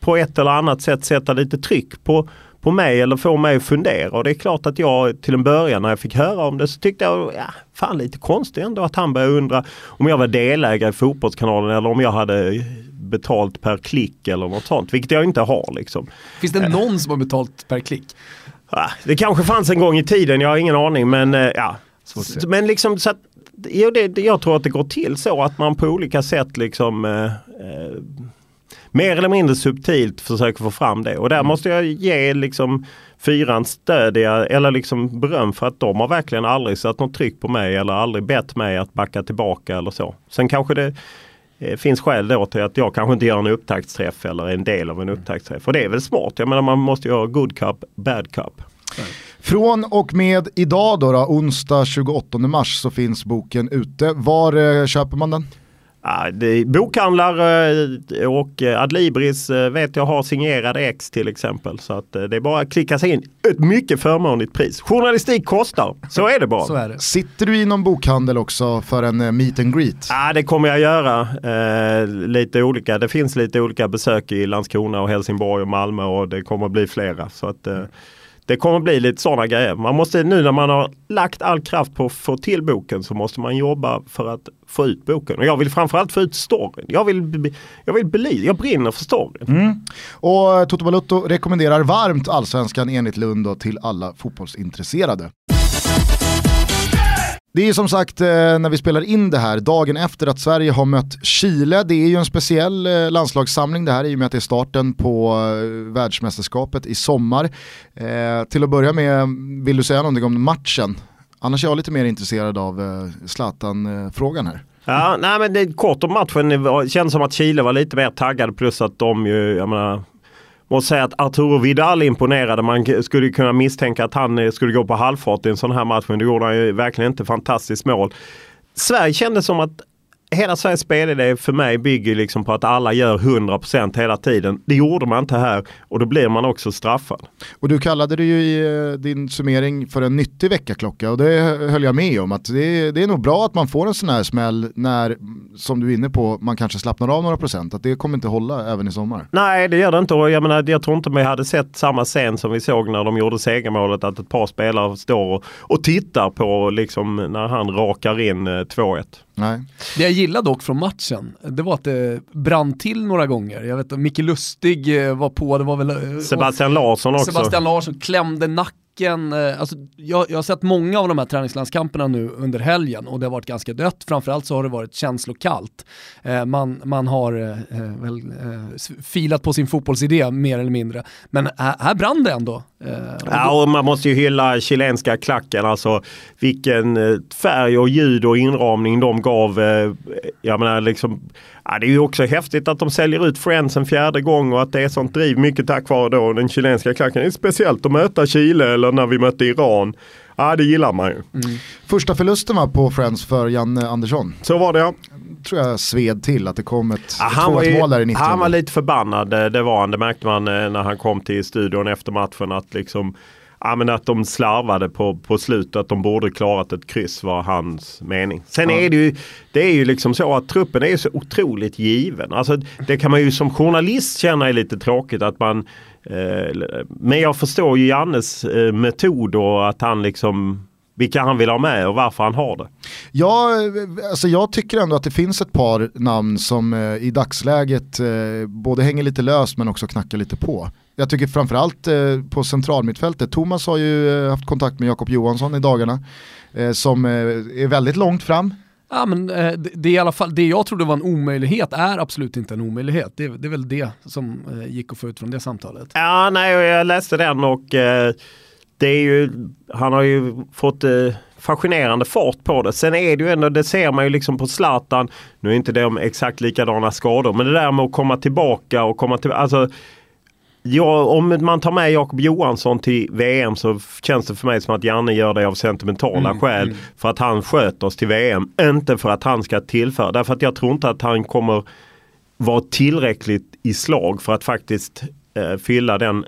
på ett eller annat sätt sätta lite tryck på, på mig eller få mig att fundera. Och det är klart att jag till en början när jag fick höra om det så tyckte jag, ja, fan lite konstigt ändå att han började undra om jag var delägare i Fotbollskanalen eller om jag hade betalt per klick eller något sånt, vilket jag inte har. Liksom. Finns det någon som har betalt per klick? Det kanske fanns en gång i tiden, jag har ingen aning men eh, ja. Men liksom så att, ja, det, jag tror att det går till så att man på olika sätt liksom eh, eh, mer eller mindre subtilt försöker få fram det. Och där mm. måste jag ge liksom fyran stöd eller liksom beröm för att de har verkligen aldrig satt något tryck på mig eller aldrig bett mig att backa tillbaka eller så. Sen kanske det eh, finns skäl då till att jag kanske inte gör en upptaktsträff eller en del av en upptaktsträff. Och det är väl smart. Jag menar man måste ju ha good cup, bad cup. Från och med idag då, då, onsdag 28 mars så finns boken ute. Var eh, köper man den? Ja, det, bokhandlar eh, och eh, Adlibris eh, vet jag har signerade ex till exempel. Så att det är bara att klicka sig in. Ett mycket förmånligt pris. Journalistik kostar, så är det bara. Så är det. Sitter du i någon bokhandel också för en meet and greet? Ja det kommer jag göra. Eh, lite olika. Det finns lite olika besök i Landskrona och Helsingborg och Malmö och det kommer att bli flera. Så att, eh, det kommer bli lite sådana grejer. Man måste nu när man har lagt all kraft på att få till boken så måste man jobba för att få ut boken. Och jag vill framförallt få ut storyn. Jag vill, jag vill belysa, jag brinner för storyn. Mm. Och Toto Balutto rekommenderar varmt Allsvenskan enligt Lund till alla fotbollsintresserade. Det är som sagt eh, när vi spelar in det här, dagen efter att Sverige har mött Chile. Det är ju en speciell eh, landslagssamling det här i och med att det är starten på eh, världsmästerskapet i sommar. till att börja med, vill du säga någonting om matchen? Annars är jag lite mer intresserad av Zlatan-frågan här. Ja, nej men det är kort om matchen. Det känns som att Chile var lite mer taggade plus att de ju, jag menar, måste säga att Arturo Vidal imponerade. Man skulle kunna misstänka att han eh, skulle gå på halvfart i en sån här match. Men det gjorde han ju verkligen inte. Fantastiskt mål. Sverige kändes som att hela Sveriges spelidé för mig bygger liksom på att alla gör 100% hela tiden. Det gjorde man inte här och då blir man också straffad. Och du kallade det ju i eh, din summering för en nyttig veckaklocka och det höll jag med om. att det, det är nog bra att man får en sån här smäll när, som du är inne på, man kanske slappnar av några procent. Att det kommer inte hålla även i sommar. Nej det gör det inte och jag, menar, jag tror inte vi hade sett samma scen som vi såg när de gjorde segermålet att ett par spelare står och, och tittar på liksom när han rakar in 2-1. Nej. Det jag gillade dock från matchen, det var att det brann till några gånger. Jag vet att Micke Lustig eh, var på, det var väl... Eh, Sebastian Larsson också. Sebastian Larsson klämde nacken vilken, eh, alltså, jag, jag har sett många av de här träningslandskamperna nu under helgen och det har varit ganska dött. Framförallt så har det varit känslokallt. Eh, man, man har eh, eh väl, eh, filat på sin fotbollsidé mer eller mindre. Men här, här brann det ändå. Eh, ja, och man måste ju hylla chilenska klacken. Alltså vilken eh, färg och ljud och inramning de gav. jag menar liksom Ja, det är ju också häftigt att de säljer ut Friends en fjärde gång och att det är sånt driv mycket tack vare då den chilenska klacken. Det är speciellt att möta Chile eller när vi mötte Iran. Ja, det gillar man ju. Mm. Första förlusten var på Friends för Janne Andersson. Så var det ja. tror jag sved till att det kom ett, ja, ett mål där i 90 Han var lite förbannad, det var han. Det märkte man eh, när han kom till studion efter matchen att liksom ja, men att de slarvade på, på slutet. Att de borde klarat ett kryss var hans mening. Sen ja. är det ju, det är ju liksom så att truppen är så otroligt given. Alltså, det kan man ju som journalist känna är lite tråkigt att man eh, Men jag förstår ju Jannes eh, metod och att han liksom vilka han vill ha med och varför han har det. Ja, alltså jag tycker ändå att det finns ett par namn som eh, i dagsläget eh, både hänger lite löst men också knackar lite på. Jag tycker framförallt eh, på centralmittfältet, Thomas har ju eh, haft kontakt med Jakob Johansson i dagarna eh, som eh, är väldigt långt fram. Ja, men, det, det, är i alla fall, det jag trodde var en omöjlighet är absolut inte en omöjlighet. Det, det är väl det som gick att få ut från det samtalet. Ja, nej, jag läste den och det är ju, han har ju fått fascinerande fart på det. Sen är det ju ändå, det ser man ju liksom på Zlatan. Nu är inte de exakt likadana skador, men det där med att komma tillbaka och komma till, alltså Ja, om man tar med Jakob Johansson till VM så känns det för mig som att Janne gör det av sentimentala mm, skäl. Mm. För att han sköter oss till VM. Inte för att han ska tillföra. Därför att jag tror inte att han kommer vara tillräckligt i slag för att faktiskt eh, fylla den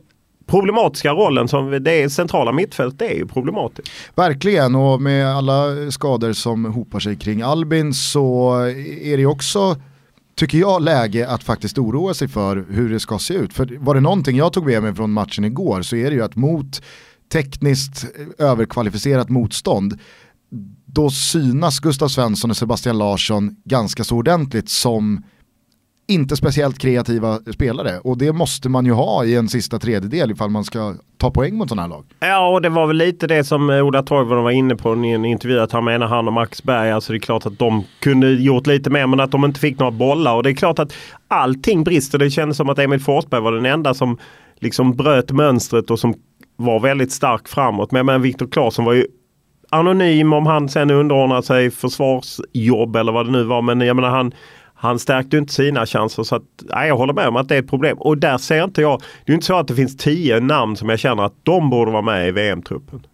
problematiska rollen som det centrala mittfältet är ju problematiskt. Verkligen och med alla skador som hopar sig kring Albin så är det också tycker jag, läge att faktiskt oroa sig för hur det ska se ut. För var det någonting jag tog med mig från matchen igår så är det ju att mot tekniskt överkvalificerat motstånd då synas Gustav Svensson och Sebastian Larsson ganska så ordentligt som inte speciellt kreativa spelare och det måste man ju ha i en sista tredjedel ifall man ska ta poäng mot sådana här lag. Ja och det var väl lite det som eh, Ola Toivonen var inne på i en intervju att han menar han och Max Berg, alltså det är klart att de kunde gjort lite mer men att de inte fick några bollar och det är klart att allting brister. Det kändes som att Emil Forsberg var den enda som liksom bröt mönstret och som var väldigt stark framåt. Men, men Viktor Claesson var ju anonym om han sen underordnade sig försvarsjobb eller vad det nu var. Men jag menar han, han stärkte inte sina chanser så att, nej, jag håller med om att det är ett problem. Och där ser inte jag, det är inte så att det finns tio namn som jag känner att de borde vara med i VM-truppen.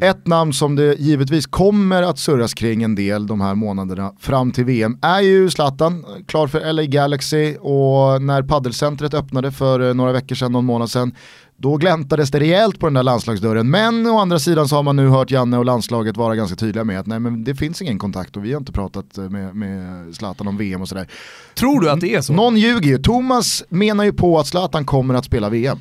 Ett namn som det givetvis kommer att surras kring en del de här månaderna fram till VM är ju Zlatan, klar för LA Galaxy och när paddelcentret öppnade för eh, några veckor sedan, någon månad sedan, då gläntades det rejält på den där landslagsdörren. Men å andra sidan så har man nu hört Janne och landslaget vara ganska tydliga med att nej men det finns ingen kontakt och vi har inte pratat med, med Zlatan om VM och sådär. Tror du att det är så? Någon ljuger ju. Thomas menar ju på att Zlatan kommer att spela VM.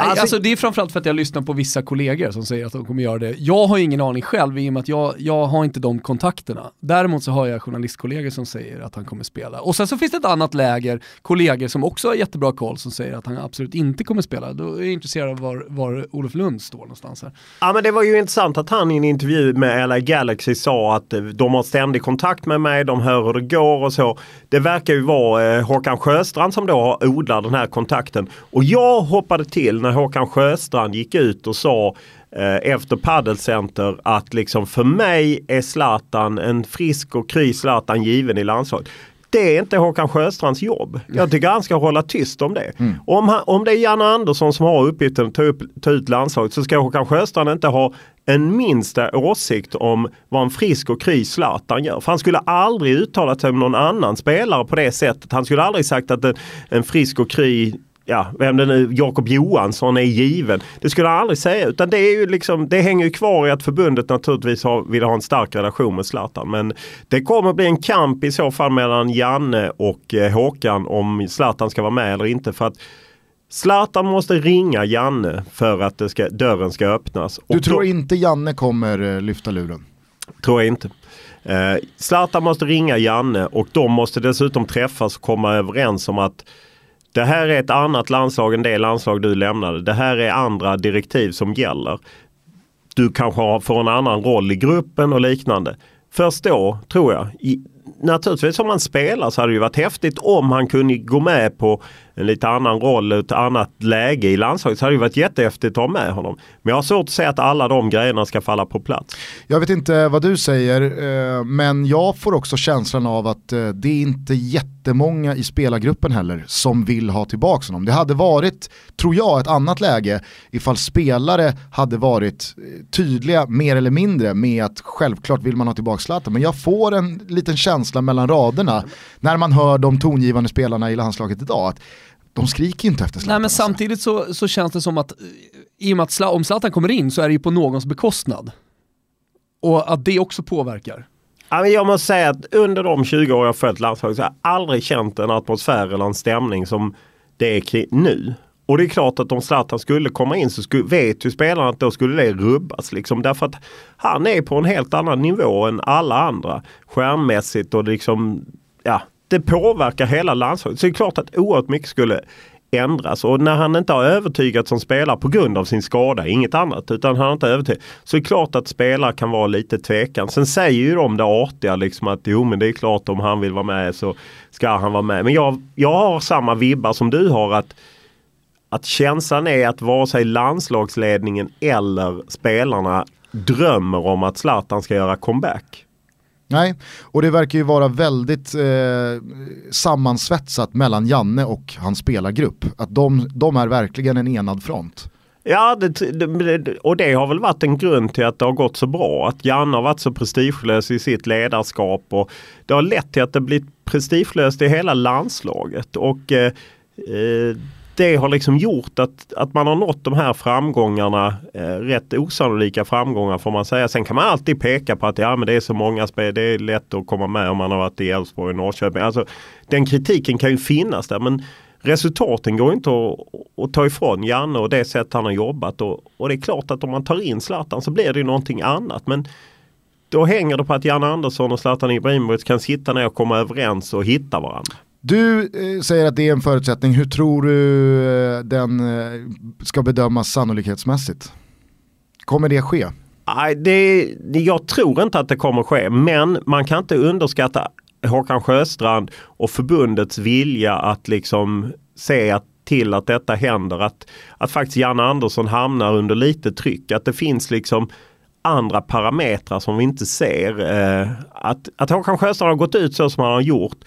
Alltså, alltså, det är framförallt för att jag lyssnar på vissa kollegor som säger att de kommer göra det. Jag har ingen aning själv i och med att jag, jag har inte de kontakterna. Däremot så har jag journalistkollegor som säger att han kommer spela. Och sen så finns det ett annat läger, kollegor som också har jättebra koll som säger att han absolut inte kommer spela. Då är jag intresserad av var, var Olof Lund står någonstans här. Ja men det var ju intressant att han i en intervju med LA Galaxy sa att eh, de har ständig kontakt med mig, de hör hur det går och så. Det verkar ju vara eh, Håkan Sjöstrand som då har odlat den här kontakten. Och jag hoppade till när Håkan Sjöstrand gick ut och sa eh, efter Paddelcenter att liksom för mig är Zlatan en frisk och kry Zlatan given i landslaget. Det är inte Håkan Sjöstrands jobb. Jag tycker han ska hålla tyst om det. Mm. Om, han, om det är Janne Andersson som har uppgiften att ta, upp, ta ut landslaget så ska Håkan Sjöstrand inte ha en minsta åsikt om vad en frisk och kry Zlatan gör. För han skulle aldrig uttalat sig om någon annan spelare på det sättet. Han skulle aldrig sagt att en, en frisk och kry ja, vem det nu, Jakob Johansson är given. Det skulle han aldrig säga utan det, är ju liksom, det hänger ju kvar i att förbundet naturligtvis har, vill ha en stark relation med Zlatan. Men det kommer bli en kamp i så fall mellan Janne och eh, Håkan om Zlatan ska vara med eller inte. För att Zlatan måste ringa Janne för att ska, dörren ska öppnas. Du tror då, inte Janne kommer eh, lyfta luren? Tror jag inte. Eh, Zlatan måste ringa Janne och de måste dessutom träffas och komma överens om att det här är ett annat landslag än det landslag du lämnade. Det här är andra direktiv som gäller. Du kanske får en annan roll i gruppen och liknande. Först då, tror jag, naturligtvis om man spelar så hade det ju varit häftigt om han kunde gå med på en lite annan roll, ett annat läge i landslaget så hade det varit jättehäftigt att ha med honom. Men jag har svårt att säga att alla de grejerna ska falla på plats. Jag vet inte vad du säger, eh, men jag får också känslan av att eh, det är inte jättemånga i spelargruppen heller som vill ha tillbaka honom. Det hade varit, tror jag, ett annat läge ifall spelare hade varit eh, tydliga mer eller mindre med att självklart vill man ha tillbaka Zlatan. Men jag får en liten känsla mellan raderna när man hör de tongivande spelarna i landslaget idag. Att de skriker inte efter Zlatan. Nej men alltså. samtidigt så, så känns det som att, i och med att om Zlatan kommer in så är det ju på någons bekostnad. Och att det också påverkar. Jag måste säga att under de 20 år jag följt landslaget så har jag aldrig känt en atmosfär eller en stämning som det är nu. Och det är klart att om Zlatan skulle komma in så skulle, vet ju spelarna att då skulle det rubbas. Liksom, därför att han är på en helt annan nivå än alla andra. Stjärnmässigt och liksom, ja, det påverkar hela landslaget. Så det är klart att oerhört mycket skulle ändras. Och när han inte har övertygat som spelare på grund av sin skada, inget annat, utan han har inte övertygat. Så är det klart att spelare kan vara lite tvekan. Sen säger ju de det artiga liksom att jo men det är klart om han vill vara med så ska han vara med. Men jag, jag har samma vibbar som du har att att känslan är att vare sig landslagsledningen eller spelarna drömmer om att Zlatan ska göra comeback. Nej, och det verkar ju vara väldigt eh, sammansvetsat mellan Janne och hans spelargrupp. Att de, de är verkligen en enad front. Ja, det, det, och det har väl varit en grund till att det har gått så bra. Att Janne har varit så prestigelös i sitt ledarskap och det har lett till att det blivit prestigelöst i hela landslaget. Och eh, eh det har liksom gjort att, att man har nått de här framgångarna, eh, rätt osannolika framgångar får man säga. Sen kan man alltid peka på att ja, men det är så många spel, det är lätt att komma med om man har varit i Elfsborg och Norrköping. Alltså, den kritiken kan ju finnas där men resultaten går inte att, att ta ifrån Janne och det sätt han har jobbat. Och, och det är klart att om man tar in Zlatan så blir det någonting annat. Men då hänger det på att Janne Andersson och Zlatan Ibrahimovic kan sitta ner och komma överens och hitta varandra. Du eh, säger att det är en förutsättning, hur tror du eh, den eh, ska bedömas sannolikhetsmässigt? Kommer det ske? Nej, det, jag tror inte att det kommer ske, men man kan inte underskatta Håkan Sjöstrand och förbundets vilja att liksom se att till att detta händer. Att, att faktiskt Janne Andersson hamnar under lite tryck. Att det finns liksom andra parametrar som vi inte ser. Eh, att, att Håkan Sjöstrand har gått ut så som han har gjort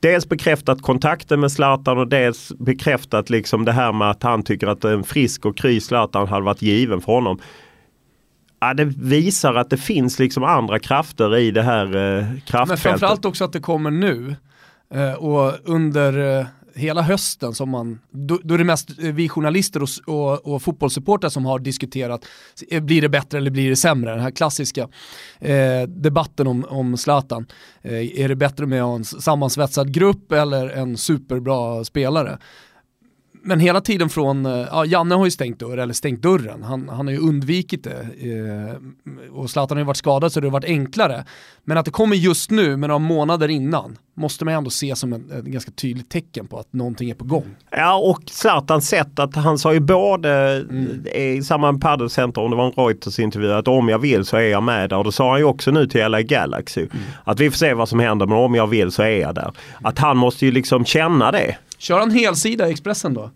dels bekräftat kontakten med Zlatan och dels bekräftat liksom det här med att han tycker att en frisk och kry Zlatan hade varit given för honom. Ja, det visar att det finns liksom andra krafter i det här eh, kraftfältet. Men framförallt också att det kommer nu. Eh, och under eh, hela hösten som man, då, då är det mest vi journalister och, och, och fotbollssupportrar som har diskuterat, eh, blir det bättre eller blir det sämre? Den här klassiska eh, debatten om, om Zlatan. Eh, är det bättre med en sammansvetsad grupp eller en superbra spelare? Men hela tiden från, eh, ja Janne har ju stängt dörren, eller stängt dörren, han, han har ju undvikit det. Eh, och Zlatan har ju varit skadad så det har varit enklare. Men att det kommer just nu, med några månader innan, måste man ändå se som ett ganska tydligt tecken på att någonting är på gång. Ja och Zlatans sätt att han sa ju både mm. i samma paddelcenter, om det var en Reuters intervju, att om jag vill så är jag med där. Och det sa han ju också nu till LA Galaxy. Mm. Att vi får se vad som händer men om jag vill så är jag där. Att han måste ju liksom känna det. Kör han helsida i Expressen då?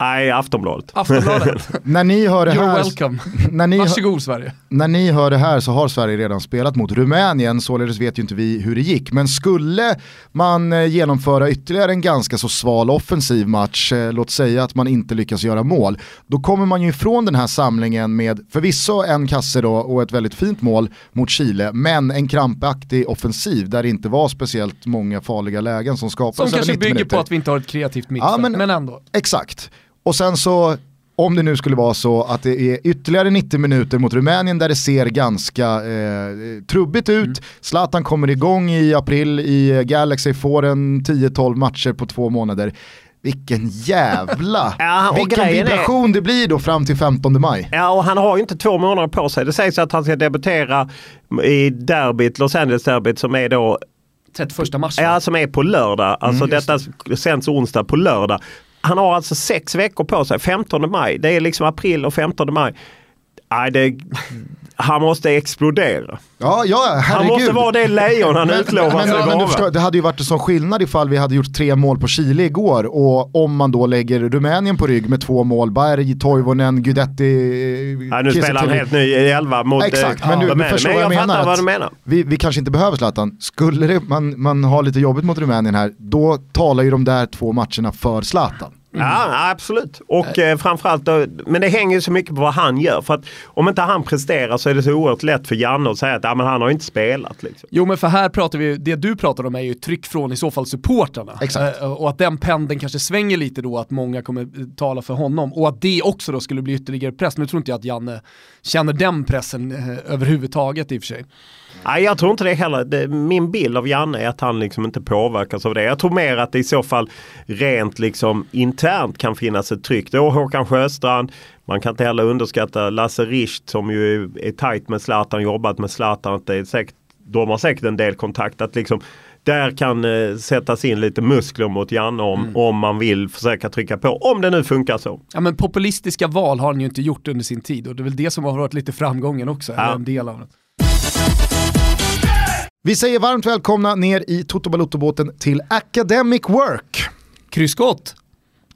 Nej, Aftonbladet. Aftonbladet. när ni hör det här, You're welcome. När ni, Varsågod Sverige. När ni hör det här så har Sverige redan spelat mot Rumänien, således vet ju inte vi hur det gick. Men skulle man eh, genomföra ytterligare en ganska så sval offensiv match, eh, låt säga att man inte lyckas göra mål, då kommer man ju ifrån den här samlingen med förvisso en kasse då och ett väldigt fint mål mot Chile, men en krampaktig offensiv där det inte var speciellt många farliga lägen som skapades Som kanske bygger minuter. på att vi inte har ett kreativt mittfält, ja, men, men ändå. Exakt. Och sen så, om det nu skulle vara så att det är ytterligare 90 minuter mot Rumänien där det ser ganska eh, trubbigt ut. Mm. Zlatan kommer igång i april i Galaxy, får en 10-12 matcher på två månader. Vilken jävla, ja, vilken vibration är... det blir då fram till 15 maj. Ja och han har ju inte två månader på sig. Det sägs att han ska debutera i derbyt, Los Angeles-derbyt som är då 31 mars? Ja, som är på lördag. Alltså mm, detta sänds onsdag på lördag. Han har alltså sex veckor på sig, 15 maj. Det är liksom april och 15 maj. Nej, det, han måste explodera. Ja, ja, Han måste vara det lejon han utlovar sig vara. Förstår, det hade ju varit en sån skillnad ifall vi hade gjort tre mål på Chile igår och om man då lägger Rumänien på rygg med två mål, Berg, Toivonen, Guidetti, ja, Nu spelar han helt ny i elva mot Exakt, men du, du förstår men jag, jag menar. Vad du menar. Vi, vi kanske inte behöver Zlatan. Skulle det, man, man ha lite jobbigt mot Rumänien här, då talar ju de där två matcherna för Zlatan. Mm. Ja, absolut. Och eh, framförallt, då, men det hänger ju så mycket på vad han gör. För att om inte han presterar så är det så oerhört lätt för Janne att säga att ja, men han har inte spelat. Liksom. Jo men för här pratar vi, det du pratar om är ju tryck från i så fall supportrarna. Exakt. Eh, och att den pendeln kanske svänger lite då, att många kommer eh, tala för honom. Och att det också då skulle bli ytterligare press. Nu tror inte jag att Janne känner den pressen eh, överhuvudtaget i och för sig. Nej, jag tror inte det heller. Det, min bild av Janne är att han liksom inte påverkas av det. Jag tror mer att det i så fall rent liksom in, internt kan finnas ett tryck. Då Håkan Sjöstrand, man kan inte heller underskatta Lasse Richt som ju är, är tajt med Zlatan, jobbat med Zlatan. Det är säkert, de har säkert en del kontakt. Att liksom, där kan eh, sättas in lite muskler mot Janne om, mm. om man vill försöka trycka på. Om det nu funkar så. Ja men populistiska val har han ju inte gjort under sin tid och det är väl det som har varit lite framgången också. Ja. en del av det. Vi säger varmt välkomna ner i Toto Balotto-båten till Academic Work. Krysskott.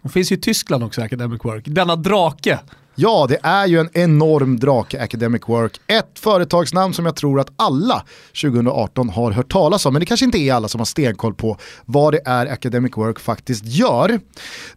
Det finns ju i Tyskland också, Academic Work. Denna drake Ja, det är ju en enorm drake Academic Work. Ett företagsnamn som jag tror att alla 2018 har hört talas om, men det kanske inte är alla som har stenkoll på vad det är Academic Work faktiskt gör.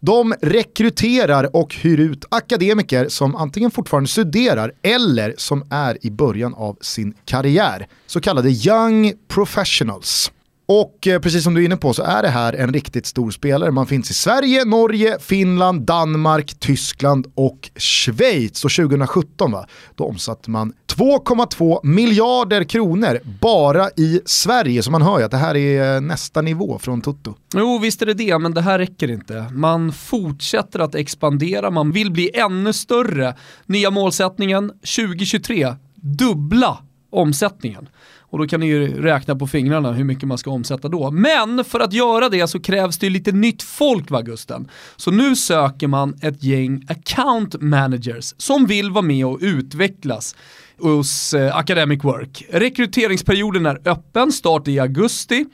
De rekryterar och hyr ut akademiker som antingen fortfarande studerar eller som är i början av sin karriär. Så kallade young professionals. Och eh, precis som du är inne på så är det här en riktigt stor spelare. Man finns i Sverige, Norge, Finland, Danmark, Tyskland och Schweiz. Och 2017 va, då omsatte man 2,2 miljarder kronor bara i Sverige. Så man hör ju att det här är eh, nästa nivå från Toto. Jo visst är det det, men det här räcker inte. Man fortsätter att expandera, man vill bli ännu större. Nya målsättningen 2023, dubbla omsättningen. Och då kan ni ju räkna på fingrarna hur mycket man ska omsätta då. Men för att göra det så krävs det lite nytt folk va Gusten. Så nu söker man ett gäng account managers som vill vara med och utvecklas hos eh, Academic Work. Rekryteringsperioden är öppen, start i augusti.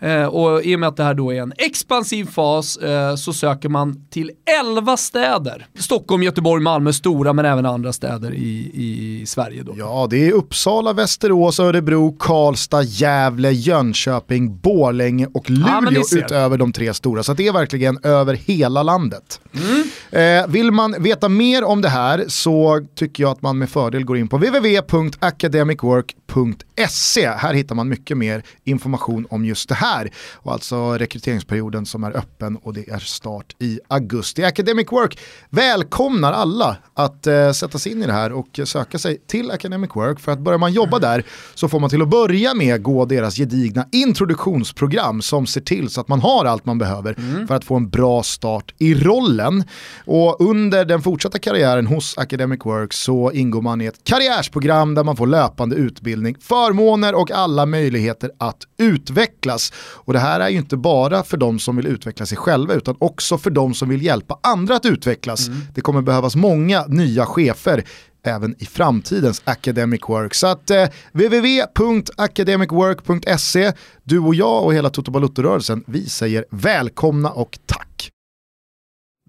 Eh, och i och med att det här då är en expansiv fas eh, så söker man till 11 städer. Stockholm, Göteborg, Malmö, stora men även andra städer i, i Sverige. Då. Ja, det är Uppsala, Västerås, Örebro, Karlstad, Gävle, Jönköping, Borlänge och Luleå ja, utöver de tre stora. Så det är verkligen över hela landet. Mm. Eh, vill man veta mer om det här så tycker jag att man med fördel går in på www.academicwork.se. Här hittar man mycket mer information om just det här. Och alltså rekryteringsperioden som är öppen och det är start i augusti. Academic Work välkomnar alla att eh, sätta sig in i det här och söka sig till Academic Work. För att börjar man jobba där så får man till att börja med gå deras gedigna introduktionsprogram som ser till så att man har allt man behöver mm. för att få en bra start i rollen. Och under den fortsatta karriären hos Academic Work så ingår man i ett karriärsprogram där man får löpande utbildning, förmåner och alla möjligheter att utvecklas. Och det här är ju inte bara för de som vill utveckla sig själva utan också för de som vill hjälpa andra att utvecklas. Mm. Det kommer behövas många nya chefer även i framtidens Academic Work. Så att eh, www.academicwork.se, du och jag och hela Toto Balutto-rörelsen, vi säger välkomna och tack.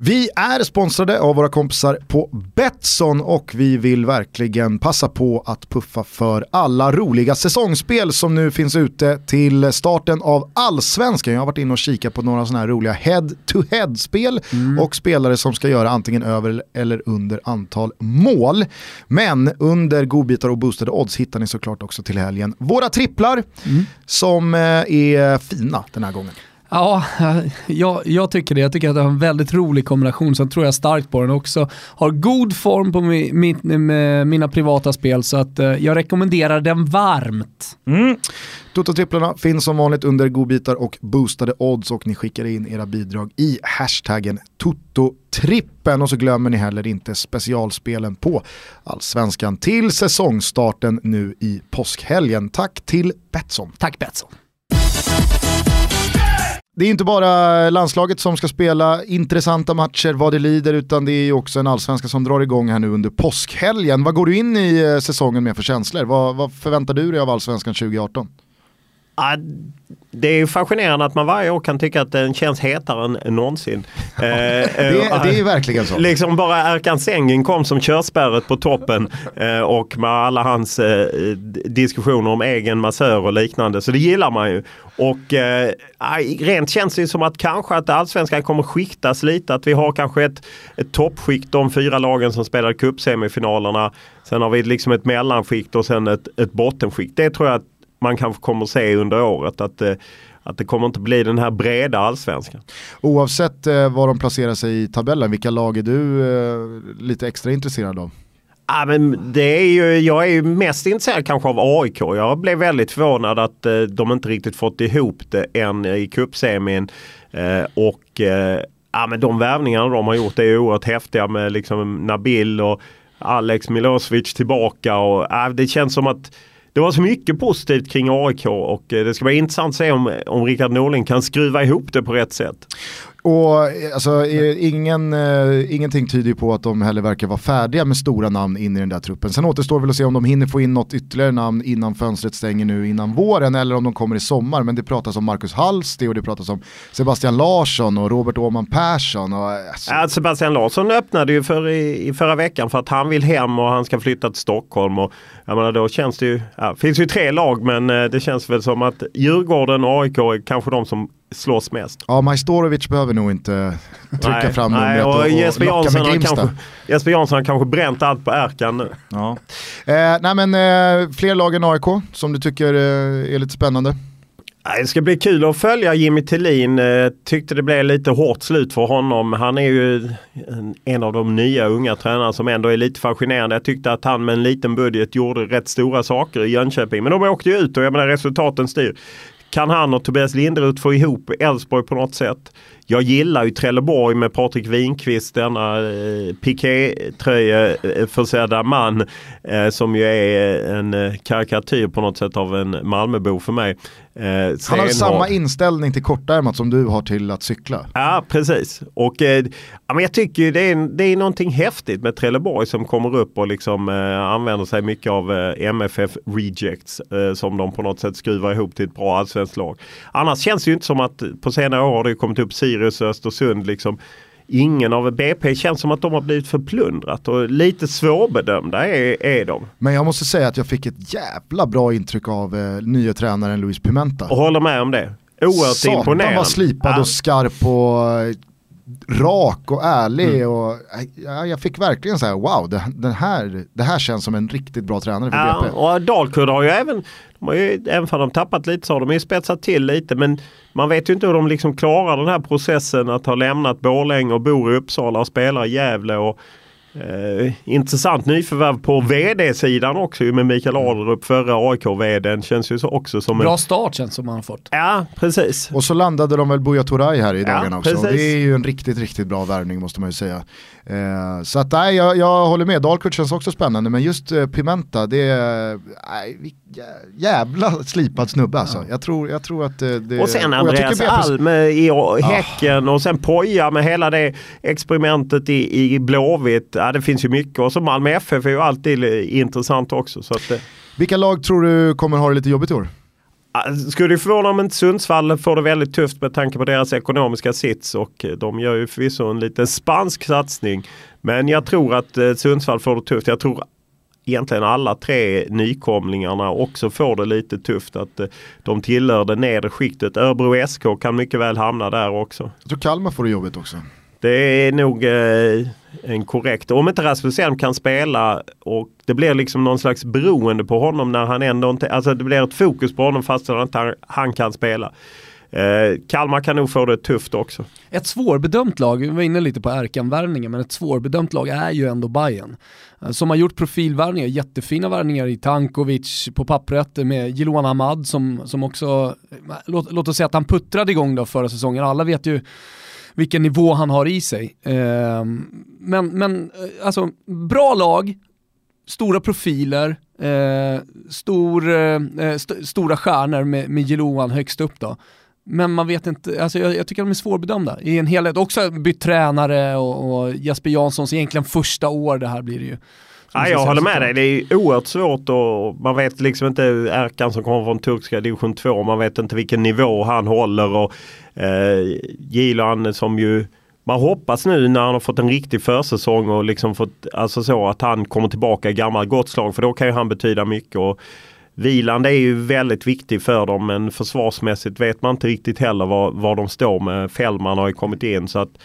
Vi är sponsrade av våra kompisar på Betsson och vi vill verkligen passa på att puffa för alla roliga säsongsspel som nu finns ute till starten av allsvenskan. Jag har varit inne och kikat på några sådana här roliga head-to-head-spel mm. och spelare som ska göra antingen över eller under antal mål. Men under godbitar och boostade odds hittar ni såklart också till helgen våra tripplar mm. som eh, är fina den här gången. Ja, jag, jag, tycker det. Jag tycker att det är en väldigt rolig kombination. Sen tror jag starkt på den också. Har god form på mi, mi, med mina privata spel så att uh, jag rekommenderar den varmt. Mm. Toto-tripplarna finns som vanligt under godbitar och boostade odds och ni skickar in era bidrag i hashtaggen Toto-trippen och så glömmer ni heller inte specialspelen på Allsvenskan till säsongstarten nu i påskhelgen. Tack till Betsson. Tack Betsson. Det är inte bara landslaget som ska spela intressanta matcher vad det lider utan det är också en allsvenska som drar igång här nu under påskhelgen. Vad går du in i eh, säsongen med för känslor? Vad, vad förväntar du dig av allsvenskan 2018? Det är fascinerande att man varje år kan tycka att den känns hetare än, någonsin. Eh, det, det, är verkligen så. Liksom bara Erkan Sengin kom som körspärret på toppen eh, och med alla hans eh, diskussioner om egen massör och liknande. Så det gillar man ju. Och eh, rent känns det som att kanske att allsvenskan kommer skiktas lite. Att vi har kanske ett, ett toppskikt, de fyra lagen som spelar cupsemifinalerna. Sen har vi liksom ett mellanskikt och sen ett, ett bottenskikt. Det tror jag att man kanske kommer se under året. Att, eh, att det kommer inte bli den här breda allsvenskan. Oavsett eh, var de placerar sig i tabellen, vilka lag är du eh, lite extra intresserad av? Ja, men det är ju, jag är ju mest intresserad kanske av AIK. Jag blev väldigt förvånad att eh, de inte riktigt fått ihop det än i cupsemin. Eh, och eh, ja, men de värvningarna de har gjort är oerhört häftiga med liksom Nabil och Alex Milosevic tillbaka. Och, ja, det känns som att det var så mycket positivt kring AIK och eh, det ska bli intressant att se om, om Rickard Norling kan skruva ihop det på rätt sätt. Och alltså, ingen, eh, ingenting tyder på att de heller verkar vara färdiga med stora namn in i den där truppen. Sen återstår väl att se om de hinner få in något ytterligare namn innan fönstret stänger nu innan våren eller om de kommer i sommar. Men det pratas om Marcus Hallsti och det pratas om Sebastian Larsson och Robert Åman Persson. Och, alltså. ja, Sebastian Larsson öppnade ju för i, i, förra veckan för att han vill hem och han ska flytta till Stockholm. Och, jag menar, då känns det ju, ja, finns ju tre lag men eh, det känns väl som att Djurgården och AIK är kanske de som slås mest. Ja, Majstorovic behöver nog inte trycka nej, fram numret och, och, och Jesper Jansson, har kanske, Jesper Jansson har kanske bränt allt på ärkan nu. Ja. Eh, nej men eh, fler lag än AIK som du tycker eh, är lite spännande? Det ska bli kul att följa Jimmy Tillin. Eh, tyckte det blev lite hårt slut för honom. Han är ju en av de nya unga tränarna som ändå är lite fascinerande. Jag tyckte att han med en liten budget gjorde rätt stora saker i Jönköping. Men de åkte ju ut och jag menar resultaten styr. Kan han och Tobias Linderoth få ihop Elfsborg på något sätt? Jag gillar ju Trelleborg med Patrik Winqvist, denna eh, piké-tröjeförsedda man eh, som ju är en eh, karikatyr på något sätt av en Malmöbo för mig. Eh, han har samma inställning till kortärmat som du har till att cykla. Ja, precis. Och eh, ja, men jag tycker det är, det är någonting häftigt med Trelleborg som kommer upp och liksom eh, använder sig mycket av eh, MFF rejects eh, som de på något sätt skruvar ihop till ett bra allsvenskt lag. Annars känns det ju inte som att på senare år har det kommit upp Sirius och Östersund liksom ingen av BP känns som att de har blivit förplundrat och lite svårbedömda är, är de. Men jag måste säga att jag fick ett jävla bra intryck av eh, nya tränaren Luis Pimenta. Och håller med om det. Oerhört Satan imponerande. Han var slipad ja. och skarp och eh, rak och ärlig. Mm. Och, ja, jag fick verkligen så här, wow, det, det, här, det här känns som en riktigt bra tränare för ja, BP. Och Dalkurd har ju även, de har ju, även om de tappat lite så har de ju spetsat till lite. Men man vet ju inte hur de liksom klarar den här processen att ha lämnat Borlänge och bor i Uppsala och spelar i Gävle. Och, eh, intressant nyförvärv på vd-sidan också med Mikael Adlerup, förra AIK-vdn. Känns ju så också som Bra en... start känns som han har fått. Ja, precis. Och så landade de väl Buya Turay här i dagarna ja, också. Det är ju en riktigt, riktigt bra värvning måste man ju säga. Eh, så att nej, jag, jag håller med, Dalkurd känns också spännande men just eh, Pimenta, det är nej, jävla slipad snubbe alltså. Ja. Jag, tror, jag tror att det... det och sen Andreas Alm i Häcken oh. och sen Poja med hela det experimentet i, i Blåvitt. Ja, det finns ju mycket och så Malmö FF är ju alltid intressant också. Så att, Vilka lag tror du kommer ha det lite jobbigt i år? Skulle förvåna om inte Sundsvall får det väldigt tufft med tanke på deras ekonomiska sits och de gör ju förvisso en liten spansk satsning. Men jag tror att eh, Sundsvall får det tufft. Jag tror egentligen alla tre nykomlingarna också får det lite tufft. Att eh, de tillhör det nedre skiktet. Örebro SK kan mycket väl hamna där också. Jag tror Kalmar får det jobbigt också. Det är nog eh, en korrekt. Om inte Rasmus Elm kan spela och det blir liksom någon slags beroende på honom när han ändå inte, alltså det blir ett fokus på honom fast han inte han kan spela. Eh, Kalmar kan nog få det tufft också. Ett svårbedömt lag, vi var inne lite på Erkan-värvningen, men ett svårbedömt lag är ju ändå Bayern. Eh, som har gjort profilvärvningar, jättefina värvningar i Tankovic på pappret med Jiloan Ahmad som, som också, eh, låt, låt oss säga att han puttrade igång då förra säsongen. Alla vet ju vilken nivå han har i sig. Eh, men, men eh, alltså, bra lag, stora profiler, eh, stor, eh, st stora stjärnor med, med Jiloan högst upp då. Men man vet inte, alltså jag, jag, tycker de är svårbedömda i en helhet. Också bytt tränare och, och Jesper Janssons egentligen första år det här blir det ju. Ja, jag håller med dig. Det är oerhört svårt och man vet liksom inte Erkan som kommer från turkiska division 2. Man vet inte vilken nivå han håller och eh, Gilan som ju man hoppas nu när han har fått en riktig försäsong och liksom fått, alltså så att han kommer tillbaka i gammalt gott slag för då kan ju han betyda mycket. Och Vilan är ju väldigt viktig för dem men försvarsmässigt vet man inte riktigt heller var, var de står med. Fällman har ju kommit in så att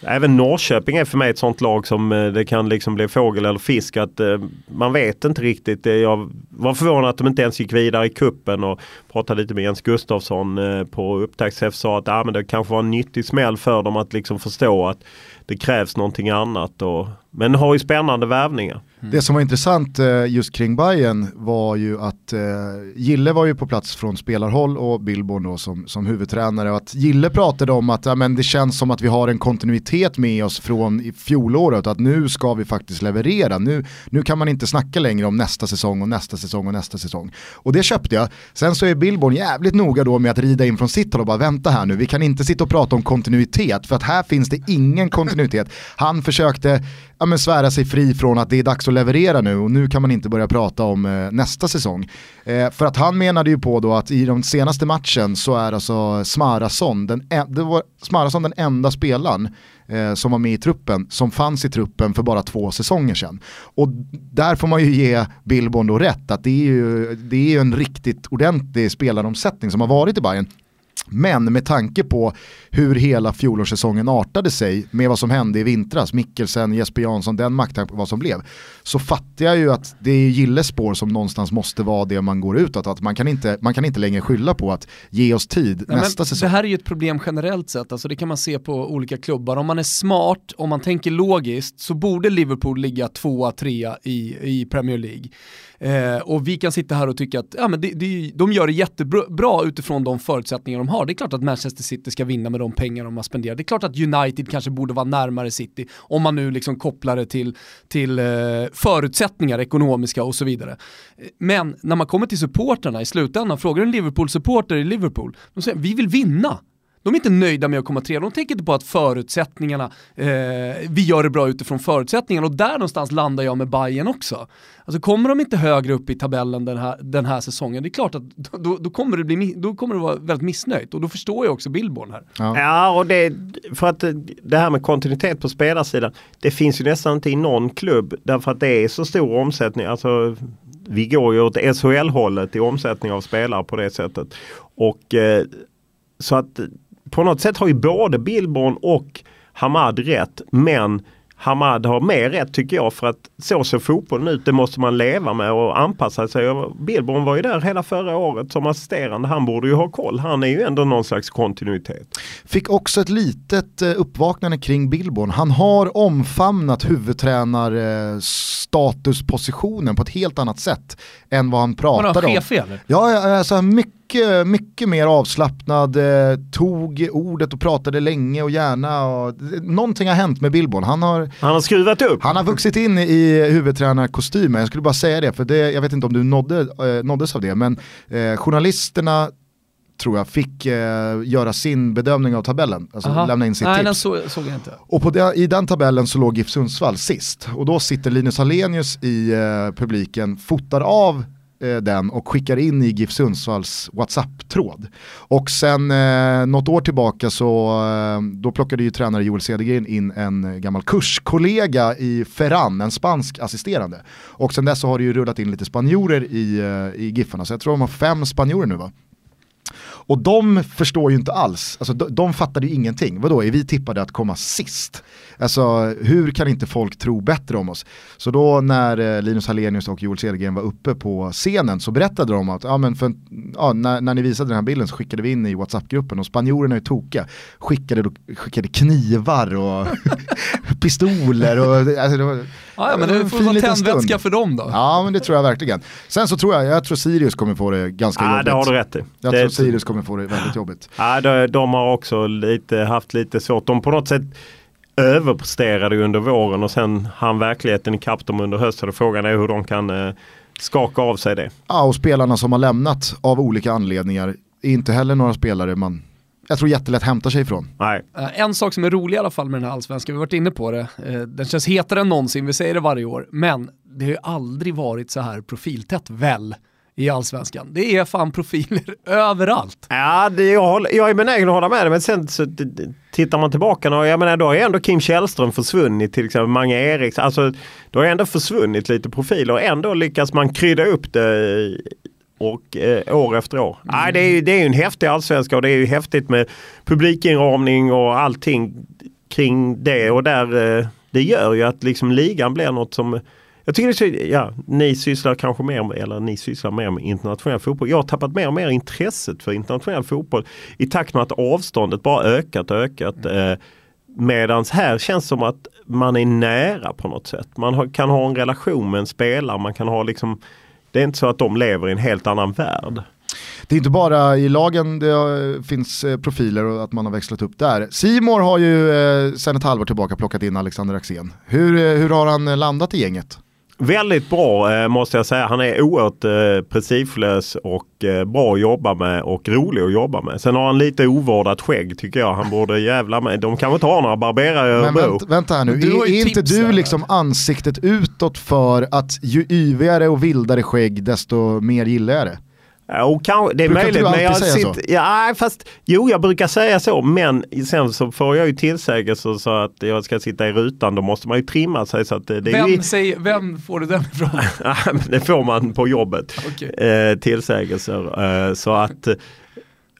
Även Norrköping är för mig ett sånt lag som eh, det kan liksom bli fågel eller fisk. Att eh, man vet inte riktigt. Eh, jag var förvånad att de inte ens gick vidare i kuppen och pratade lite med Jens Gustafsson på upptaktsträff. Sa att ah, men det kanske var en nyttig smäll för dem att liksom förstå att det krävs någonting annat. Och, men har ju spännande värvningar. Mm. Det som var intressant eh, just kring Bayern var ju att eh, Gille var ju på plats från spelarhåll och Billborn då som, som huvudtränare och att Gille pratade om att ja, men det känns som att vi har en kontinuitet med oss från fjolåret och att nu ska vi faktiskt leverera. Nu, nu kan man inte snacka längre om nästa säsong och nästa säsong och nästa säsong. Och det köpte jag. Sen så är Billborn jävligt noga då med att rida in från sitt håll och bara vänta här nu, vi kan inte sitta och prata om kontinuitet för att här finns det ingen kontinuitet. Han försökte ja, men svära sig fri från att det är dags att leverera nu och nu kan man inte börja prata om eh, nästa säsong. Eh, för att han menade ju på då att i de senaste matchen så är alltså Smarason den, det var Smarason den enda spelaren eh, som var med i truppen, som fanns i truppen för bara två säsonger sedan. Och där får man ju ge Billborn då rätt, att det är ju, det är ju en riktigt ordentlig spelaromsättning som har varit i Bayern. Men med tanke på hur hela fjolårssäsongen artade sig med vad som hände i vintras, Mikkelsen, Jesper Jansson, den makten vad som blev, så fattar jag ju att det är Gilles spår som någonstans måste vara det man går utåt. Att man, kan inte, man kan inte längre skylla på att ge oss tid Nej, nästa säsong. Det här är ju ett problem generellt sett, alltså det kan man se på olika klubbar. Om man är smart, om man tänker logiskt, så borde Liverpool ligga tvåa, trea i, i Premier League. Eh, och vi kan sitta här och tycka att ja, men det, det, de gör det jättebra utifrån de förutsättningar de har. Det är klart att Manchester City ska vinna med de pengar de har spenderat. Det är klart att United kanske borde vara närmare City om man nu liksom kopplar det till, till eh, förutsättningar ekonomiska och så vidare. Men när man kommer till supporterna i slutändan, frågar en Liverpool-supporter i Liverpool, de säger vi vill vinna. De är inte nöjda med att komma tre, de tänker inte på att förutsättningarna, eh, vi gör det bra utifrån förutsättningarna och där någonstans landar jag med Bayern också. Alltså kommer de inte högre upp i tabellen den här, den här säsongen, det är klart att då, då, kommer, det bli, då kommer det vara väldigt missnöjt och då förstår jag också Billborn här. Ja, ja och det, för att det här med kontinuitet på spelarsidan, det finns ju nästan inte i någon klubb därför att det är så stor omsättning. Alltså, vi går ju åt SHL-hållet i omsättning av spelare på det sättet. Och eh, så att på något sätt har ju både Billborn och Hamad rätt. Men Hamad har mer rätt tycker jag för att så ser fotbollen ut. Det måste man leva med och anpassa sig. Billborn var ju där hela förra året som assisterande. Han borde ju ha koll. Han är ju ändå någon slags kontinuitet. Fick också ett litet eh, uppvaknande kring Billborn. Han har omfamnat huvudtränarstatuspositionen på ett helt annat sätt än vad han pratar om. Chef, eller? Ja, alltså mycket mycket, mycket mer avslappnad, eh, tog ordet och pratade länge och gärna. Och, någonting har hänt med Billborn. Han har, han har skruvat upp. Han har vuxit in i huvudtränarkostymen. Jag skulle bara säga det, för det, jag vet inte om du nådde, eh, nåddes av det, men eh, journalisterna tror jag, fick eh, göra sin bedömning av tabellen. Alltså Aha. lämna in sitt Nej, tips. Den så, såg jag inte. Och på det, i den tabellen så låg GIF Sundsvall sist. Och då sitter Linus Hallenius i eh, publiken, fotar av eh, den och skickar in i GIF Sundsvalls WhatsApp-tråd. Och sen eh, något år tillbaka så eh, då plockade ju tränare Joel Cedergren in en eh, gammal kurskollega i Ferran, en spansk assisterande. Och sen dess så har det ju rullat in lite spanjorer i, eh, i GIFarna, så jag tror de har fem spanjorer nu va? Och de förstår ju inte alls, alltså de, de fattade ju ingenting. Vadå, är vi tippade att komma sist? Alltså hur kan inte folk tro bättre om oss? Så då när eh, Linus Hallenius och Joel Cedergren var uppe på scenen så berättade de att ja, men för, ja, när, när ni visade den här bilden så skickade vi in i WhatsApp-gruppen och spanjorerna är tokiga. Skickade, skickade knivar och pistoler. Och, alltså, det var, ja, ja, men det får vara tändvätska för dem då. Ja men det tror jag verkligen. Sen så tror jag, jag tror Sirius kommer få det ganska ja, jobbigt. det har du rätt i. Jag det tror Sirius kommer få det väldigt jobbigt. Ja, de, de har också lite, haft lite svårt. De på något sätt överpresterade under våren och sen han verkligheten ikapp dem under hösten. Och frågan är hur de kan eh, skaka av sig det. Ja, och spelarna som har lämnat av olika anledningar är inte heller några spelare man jag tror jättelätt hämtar sig ifrån. Nej. Uh, en sak som är rolig i alla fall med den här allsvenskan, vi har varit inne på det, uh, den känns hetare än någonsin, vi säger det varje år, men det har ju aldrig varit så här profiltätt väl i allsvenskan. Det är fan profiler överallt. Ja, det, jag, håller, jag är benägen att hålla med dig, men sen så tittar man tillbaka och jag menar då har ändå Kim Källström försvunnit till exempel, Mange Eriksson. Alltså, då har ändå försvunnit lite profiler och ändå lyckas man krydda upp det och eh, år efter år. Mm. Nej, det är ju det är en häftig allsvenska och det är ju häftigt med publikinramning och allting kring det och där eh, det gör ju att liksom ligan blir något som jag tycker det är, ja, ni sysslar kanske mer med, eller ni sysslar mer med internationell fotboll. Jag har tappat mer och mer intresset för internationell fotboll i takt med att avståndet bara ökat och ökat. Eh, Medans här känns som att man är nära på något sätt. Man har, kan ha en relation med en spelare. Man kan ha liksom, det är inte så att de lever i en helt annan värld. Det är inte bara i lagen det finns eh, profiler och att man har växlat upp där. Simor har ju eh, sedan ett halvår tillbaka plockat in Alexander Axén. Hur, eh, hur har han landat i gänget? Väldigt bra måste jag säga. Han är oerhört eh, prestigelös och eh, bra att jobba med och rolig att jobba med. Sen har han lite ovårdat skägg tycker jag. Han borde jävla med. De kan väl inte ha några barberare i Örebro. Vänta, vänta här nu, är, är inte du liksom ansiktet utåt för att ju yvigare och vildare skägg desto mer gillar jag det? Och kan, det är brukar möjligt. du men jag säga sitter, så? Ja, fast, jo, jag brukar säga så. Men sen så får jag ju tillsägelse så att jag ska sitta i rutan. Då måste man ju trimma sig. Så att det, det vem, är ju, säger, vem får du den ifrån? det får man på jobbet. Okay. Eh, tillsägelser. Eh, så att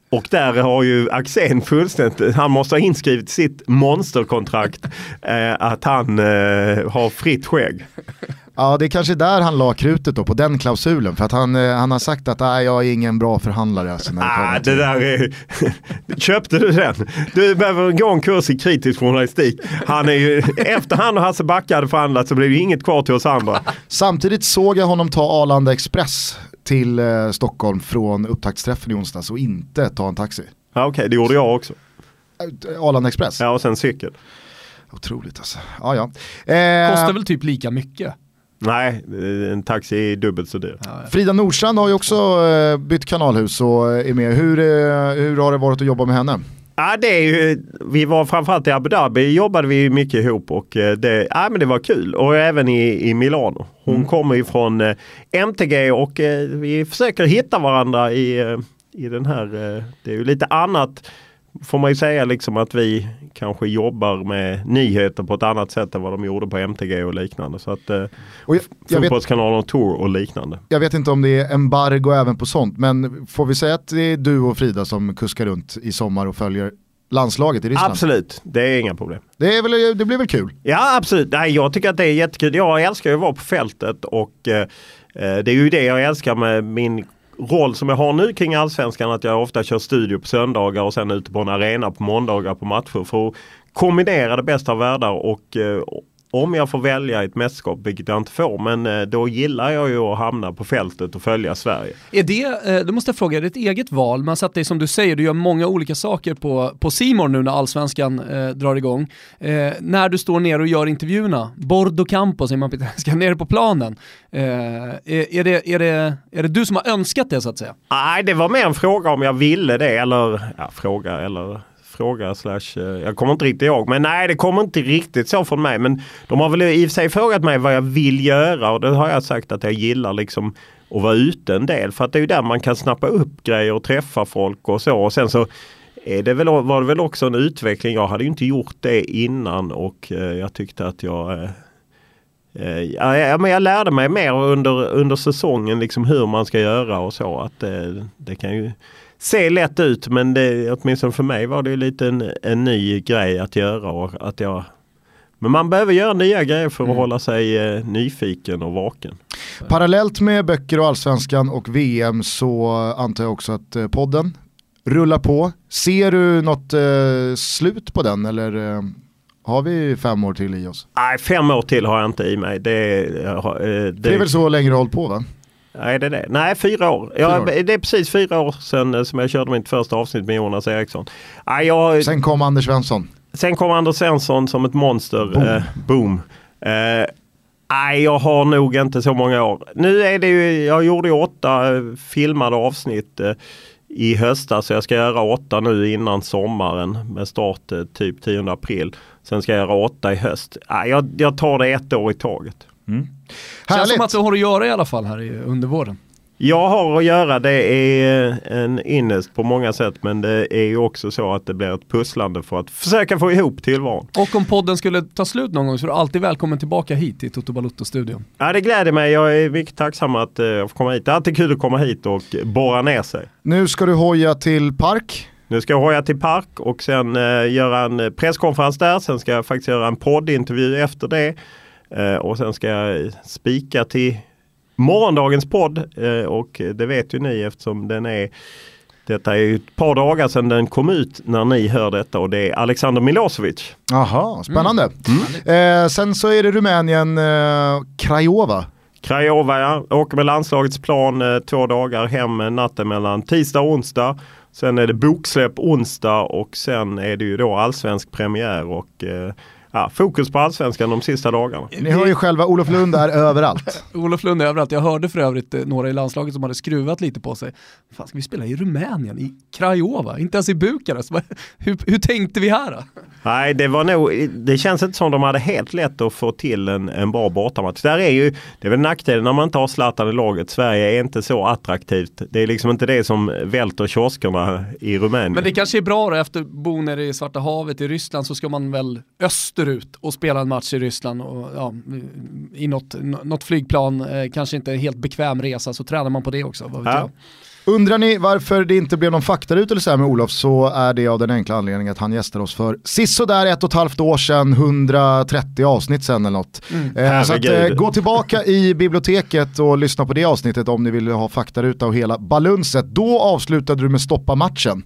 och där har ju Axén fullständigt, han måste ha inskrivet sitt monsterkontrakt eh, att han eh, har fritt skägg. Ja, det är kanske där han la krutet då, på den klausulen. För att han, eh, han har sagt att jag är ingen bra förhandlare. Alltså, när det Ah, det där är... Köpte du den? Du behöver gå en kurs i kritisk journalistik. Han är ju... Efter han och Hasse Backe hade förhandlat så blev det inget kvar till oss andra. Samtidigt såg jag honom ta Arlanda Express till eh, Stockholm från upptaktsträffen i onsdags och inte ta en taxi. Ja, Okej, det gjorde jag också. Eh, Arlanda Express? Ja, och sen cykel. Otroligt alltså. Ja, ja. Eh, Kostar väl typ lika mycket? Nej, en taxi är dubbelt så dyr. Frida Nordstrand har ju också eh, bytt kanalhus och är med. Hur, eh, hur har det varit att jobba med henne? Ja, det är ju, vi var framförallt i Abu Dhabi jobbade vi mycket ihop och eh, det, ja, men det var kul. Och även i, i Milano. Hon kommer ju från MTG och vi försöker hitta varandra i, i den här, det är ju lite annat får man ju säga liksom att vi kanske jobbar med nyheter på ett annat sätt än vad de gjorde på MTG och liknande. Så att eh, Och jag, jag, Fotbollskanalen Tour och liknande. jag vet inte om det är embargo även på sånt, men får vi säga att det är du och Frida som kuskar runt i sommar och följer landslaget i Ryssland? Absolut, det är inga problem. Det, är väl, det blir väl kul? Ja absolut, Nej, jag tycker att det är jättekul. Jag älskar ju att vara på fältet och eh, eh, det är ju det jag älskar med min roll som jag har nu kring allsvenskan. Att jag ofta kör studio på söndagar och sen ute på en arena på måndagar på matcher. För att kombinera det bästa av världar och eh, om jag får välja ett mästerskap, vilket jag inte får, men eh, då gillar jag ju att hamna på fältet och följa Sverige. Är det, eh, då måste jag fråga, är det ett eget val? Man satt dig som du säger, du gör många olika saker på, på Simon nu när allsvenskan eh, drar igång. Eh, när du står ner och gör intervjuerna, Bordo Campo säger man på italienska, nere på planen. Eh, är, är, det, är, det, är det du som har önskat det så att säga? Nej, det var mer en fråga om jag ville det eller ja, fråga eller fråga slash, eh, jag kommer inte riktigt ihåg. Men nej, det kommer inte riktigt så från mig. Men de har väl i och för sig frågat mig vad jag vill göra och det har jag sagt att jag gillar liksom att vara ute en del. För att det är ju där man kan snappa upp grejer och träffa folk och så. Och sen så är det väl, var det väl också en utveckling. Jag hade ju inte gjort det innan och eh, jag tyckte att jag eh, Ja, ja, men jag lärde mig mer under, under säsongen liksom hur man ska göra och så. Att det, det kan ju se lätt ut men det, åtminstone för mig var det lite en, en ny grej att göra. Och att jag, men man behöver göra nya grejer för att Mm. hålla sig eh, nyfiken och vaken. Parallellt med böcker och allsvenskan och VM så antar jag också att eh, podden rullar på. Ser du något eh, slut på den eller eh, har vi fem år till i oss? Nej, fem år till har jag inte i mig. Det, har, eh, det, Det är väl så länge du har hållit på va? Nej, det är det. Nej, fyra år. Jag, Fyra år. Det är precis fyra år sedan eh, som jag körde mitt första avsnitt med Jonas Eriksson. Nej, jag, Sen kom Anders Svensson. Sen kom Anders Svensson som ett monster. Boom. Eh, boom. Eh, Nej, jag har nog inte så många år. Nu är det ju, jag gjorde ju åtta eh, filmade avsnitt eh, i höstas. Så jag ska göra åtta nu innan sommaren med start eh, typ 10 april. Sen ska jag göra åtta i höst. Nej, jag, jag tar det ett år i taget. Känns Härligt! som att du har att göra i alla fall här i, under våren. Jag har att göra, det är en innest på många sätt men det är ju också så att det blir ett pusslande för att försöka få ihop tillvaron. Och om podden skulle ta slut någon gång så är du alltid välkommen tillbaka hit till Toto Balutto-studion. Ja, det gläder mig. Jag är mycket tacksam att eh, jag får komma hit. Det är alltid kul att komma hit och borra ner sig. Nu ska du hoja till Park. Nu ska jag hoja till Park och sen eh, göra en presskonferens där. Sen ska jag faktiskt göra en poddintervju efter det. Eh, och sen ska jag spika till morgondagens podd. Eh, och det vet ju ni eftersom den är Detta är ett par dagar sedan den kom ut när ni hör detta och det är Alexander Milosevic. Jaha, spännande. Mm. Eh, sen så är det Rumänien, eh, Krajova. Krajova ja, åker med landslagets plan eh, två dagar hem natten mellan tisdag och onsdag. Sen är det boksläpp onsdag och sen är det ju då allsvensk premiär och eh, ja, fokus på allsvenskan de sista dagarna. Ni hör ju själva, Olof Lund är överallt. Olof Lund är överallt. Jag hörde för övrigt eh, några i landslaget som hade skruvat lite på sig. Fan, ska vi spela i Rumänien, i Krajova, inte ens i Bukarest? Hur, hur tänkte vi här då? Nej, det var nog, det känns inte som de hade helt lätt att få till en, en bra bortamatch. Där är ju, det är väl nackdelen när man inte har Zlatan i laget. Sverige är inte så attraktivt. Det är liksom inte det som välter kioskerna i Rumänien. Men det kanske är bra då, efter bo nere i Svarta havet i Ryssland så ska man väl österut och spela en match i Ryssland och ja, i något, något flygplan, eh, kanske inte en helt bekväm resa, så tränar man på det också. Vad vet ja. jag. Undrar ni varför det inte blev någon faktaruta med Olof så är det av den enkla anledningen att han gästade oss för sisådär ett och ett halvt år sedan, 130 avsnitt sen eller något. Mm. Eh, så att, eh, gå tillbaka i biblioteket och lyssna på det avsnittet om ni vill ha faktaruta och hela balunset. Då avslutade du med stoppa matchen.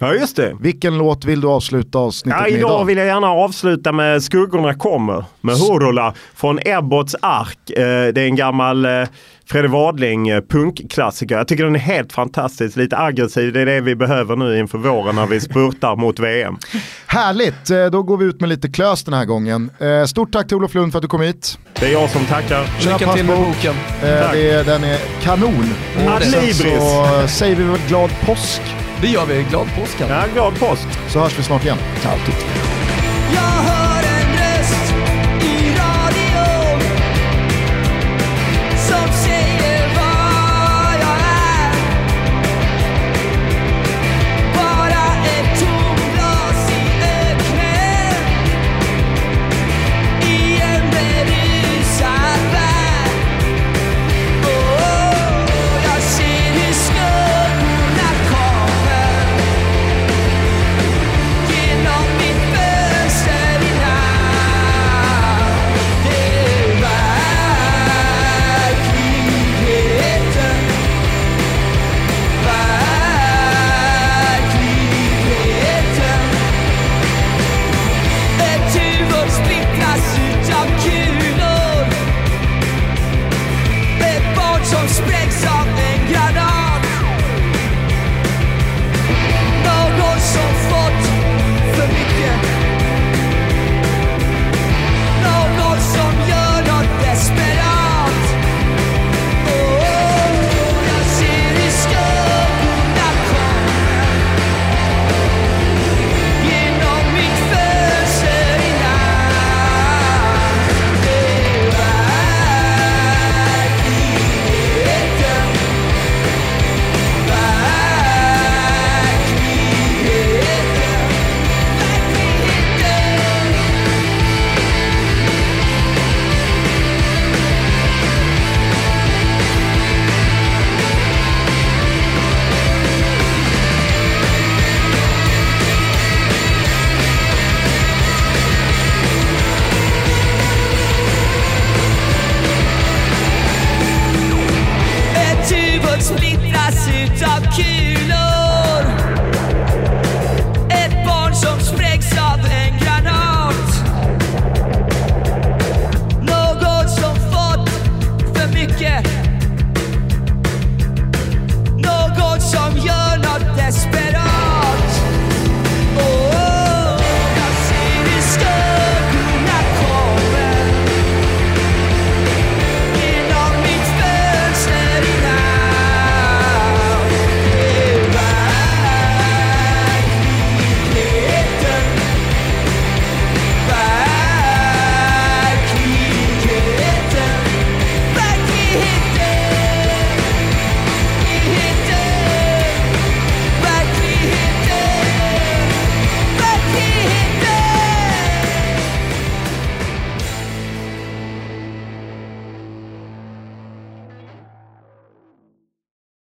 Ja just det. Vilken låt vill du avsluta avsnittet ja, med idag? Idag vill jag gärna avsluta med Skuggorna kommer med Hurula från Ebbots ark. Eh, det är en gammal eh, Fredrik Wadling eh, punkklassiker. Jag tycker den är helt fantastisk, lite aggressiv. Det är det vi behöver nu inför våren när vi spurtar mot VM. Härligt, då går vi ut med lite klös den här gången. Stort tack till Olof Lund för att du kom hit. Det är jag som tackar. Lycka till med boken. Det, den är kanon. Och sen så säger vi väl glad påsk. Det gör vi. Glad påsk. Ja, glad påsk. Så hörs vi snart igen. Ciao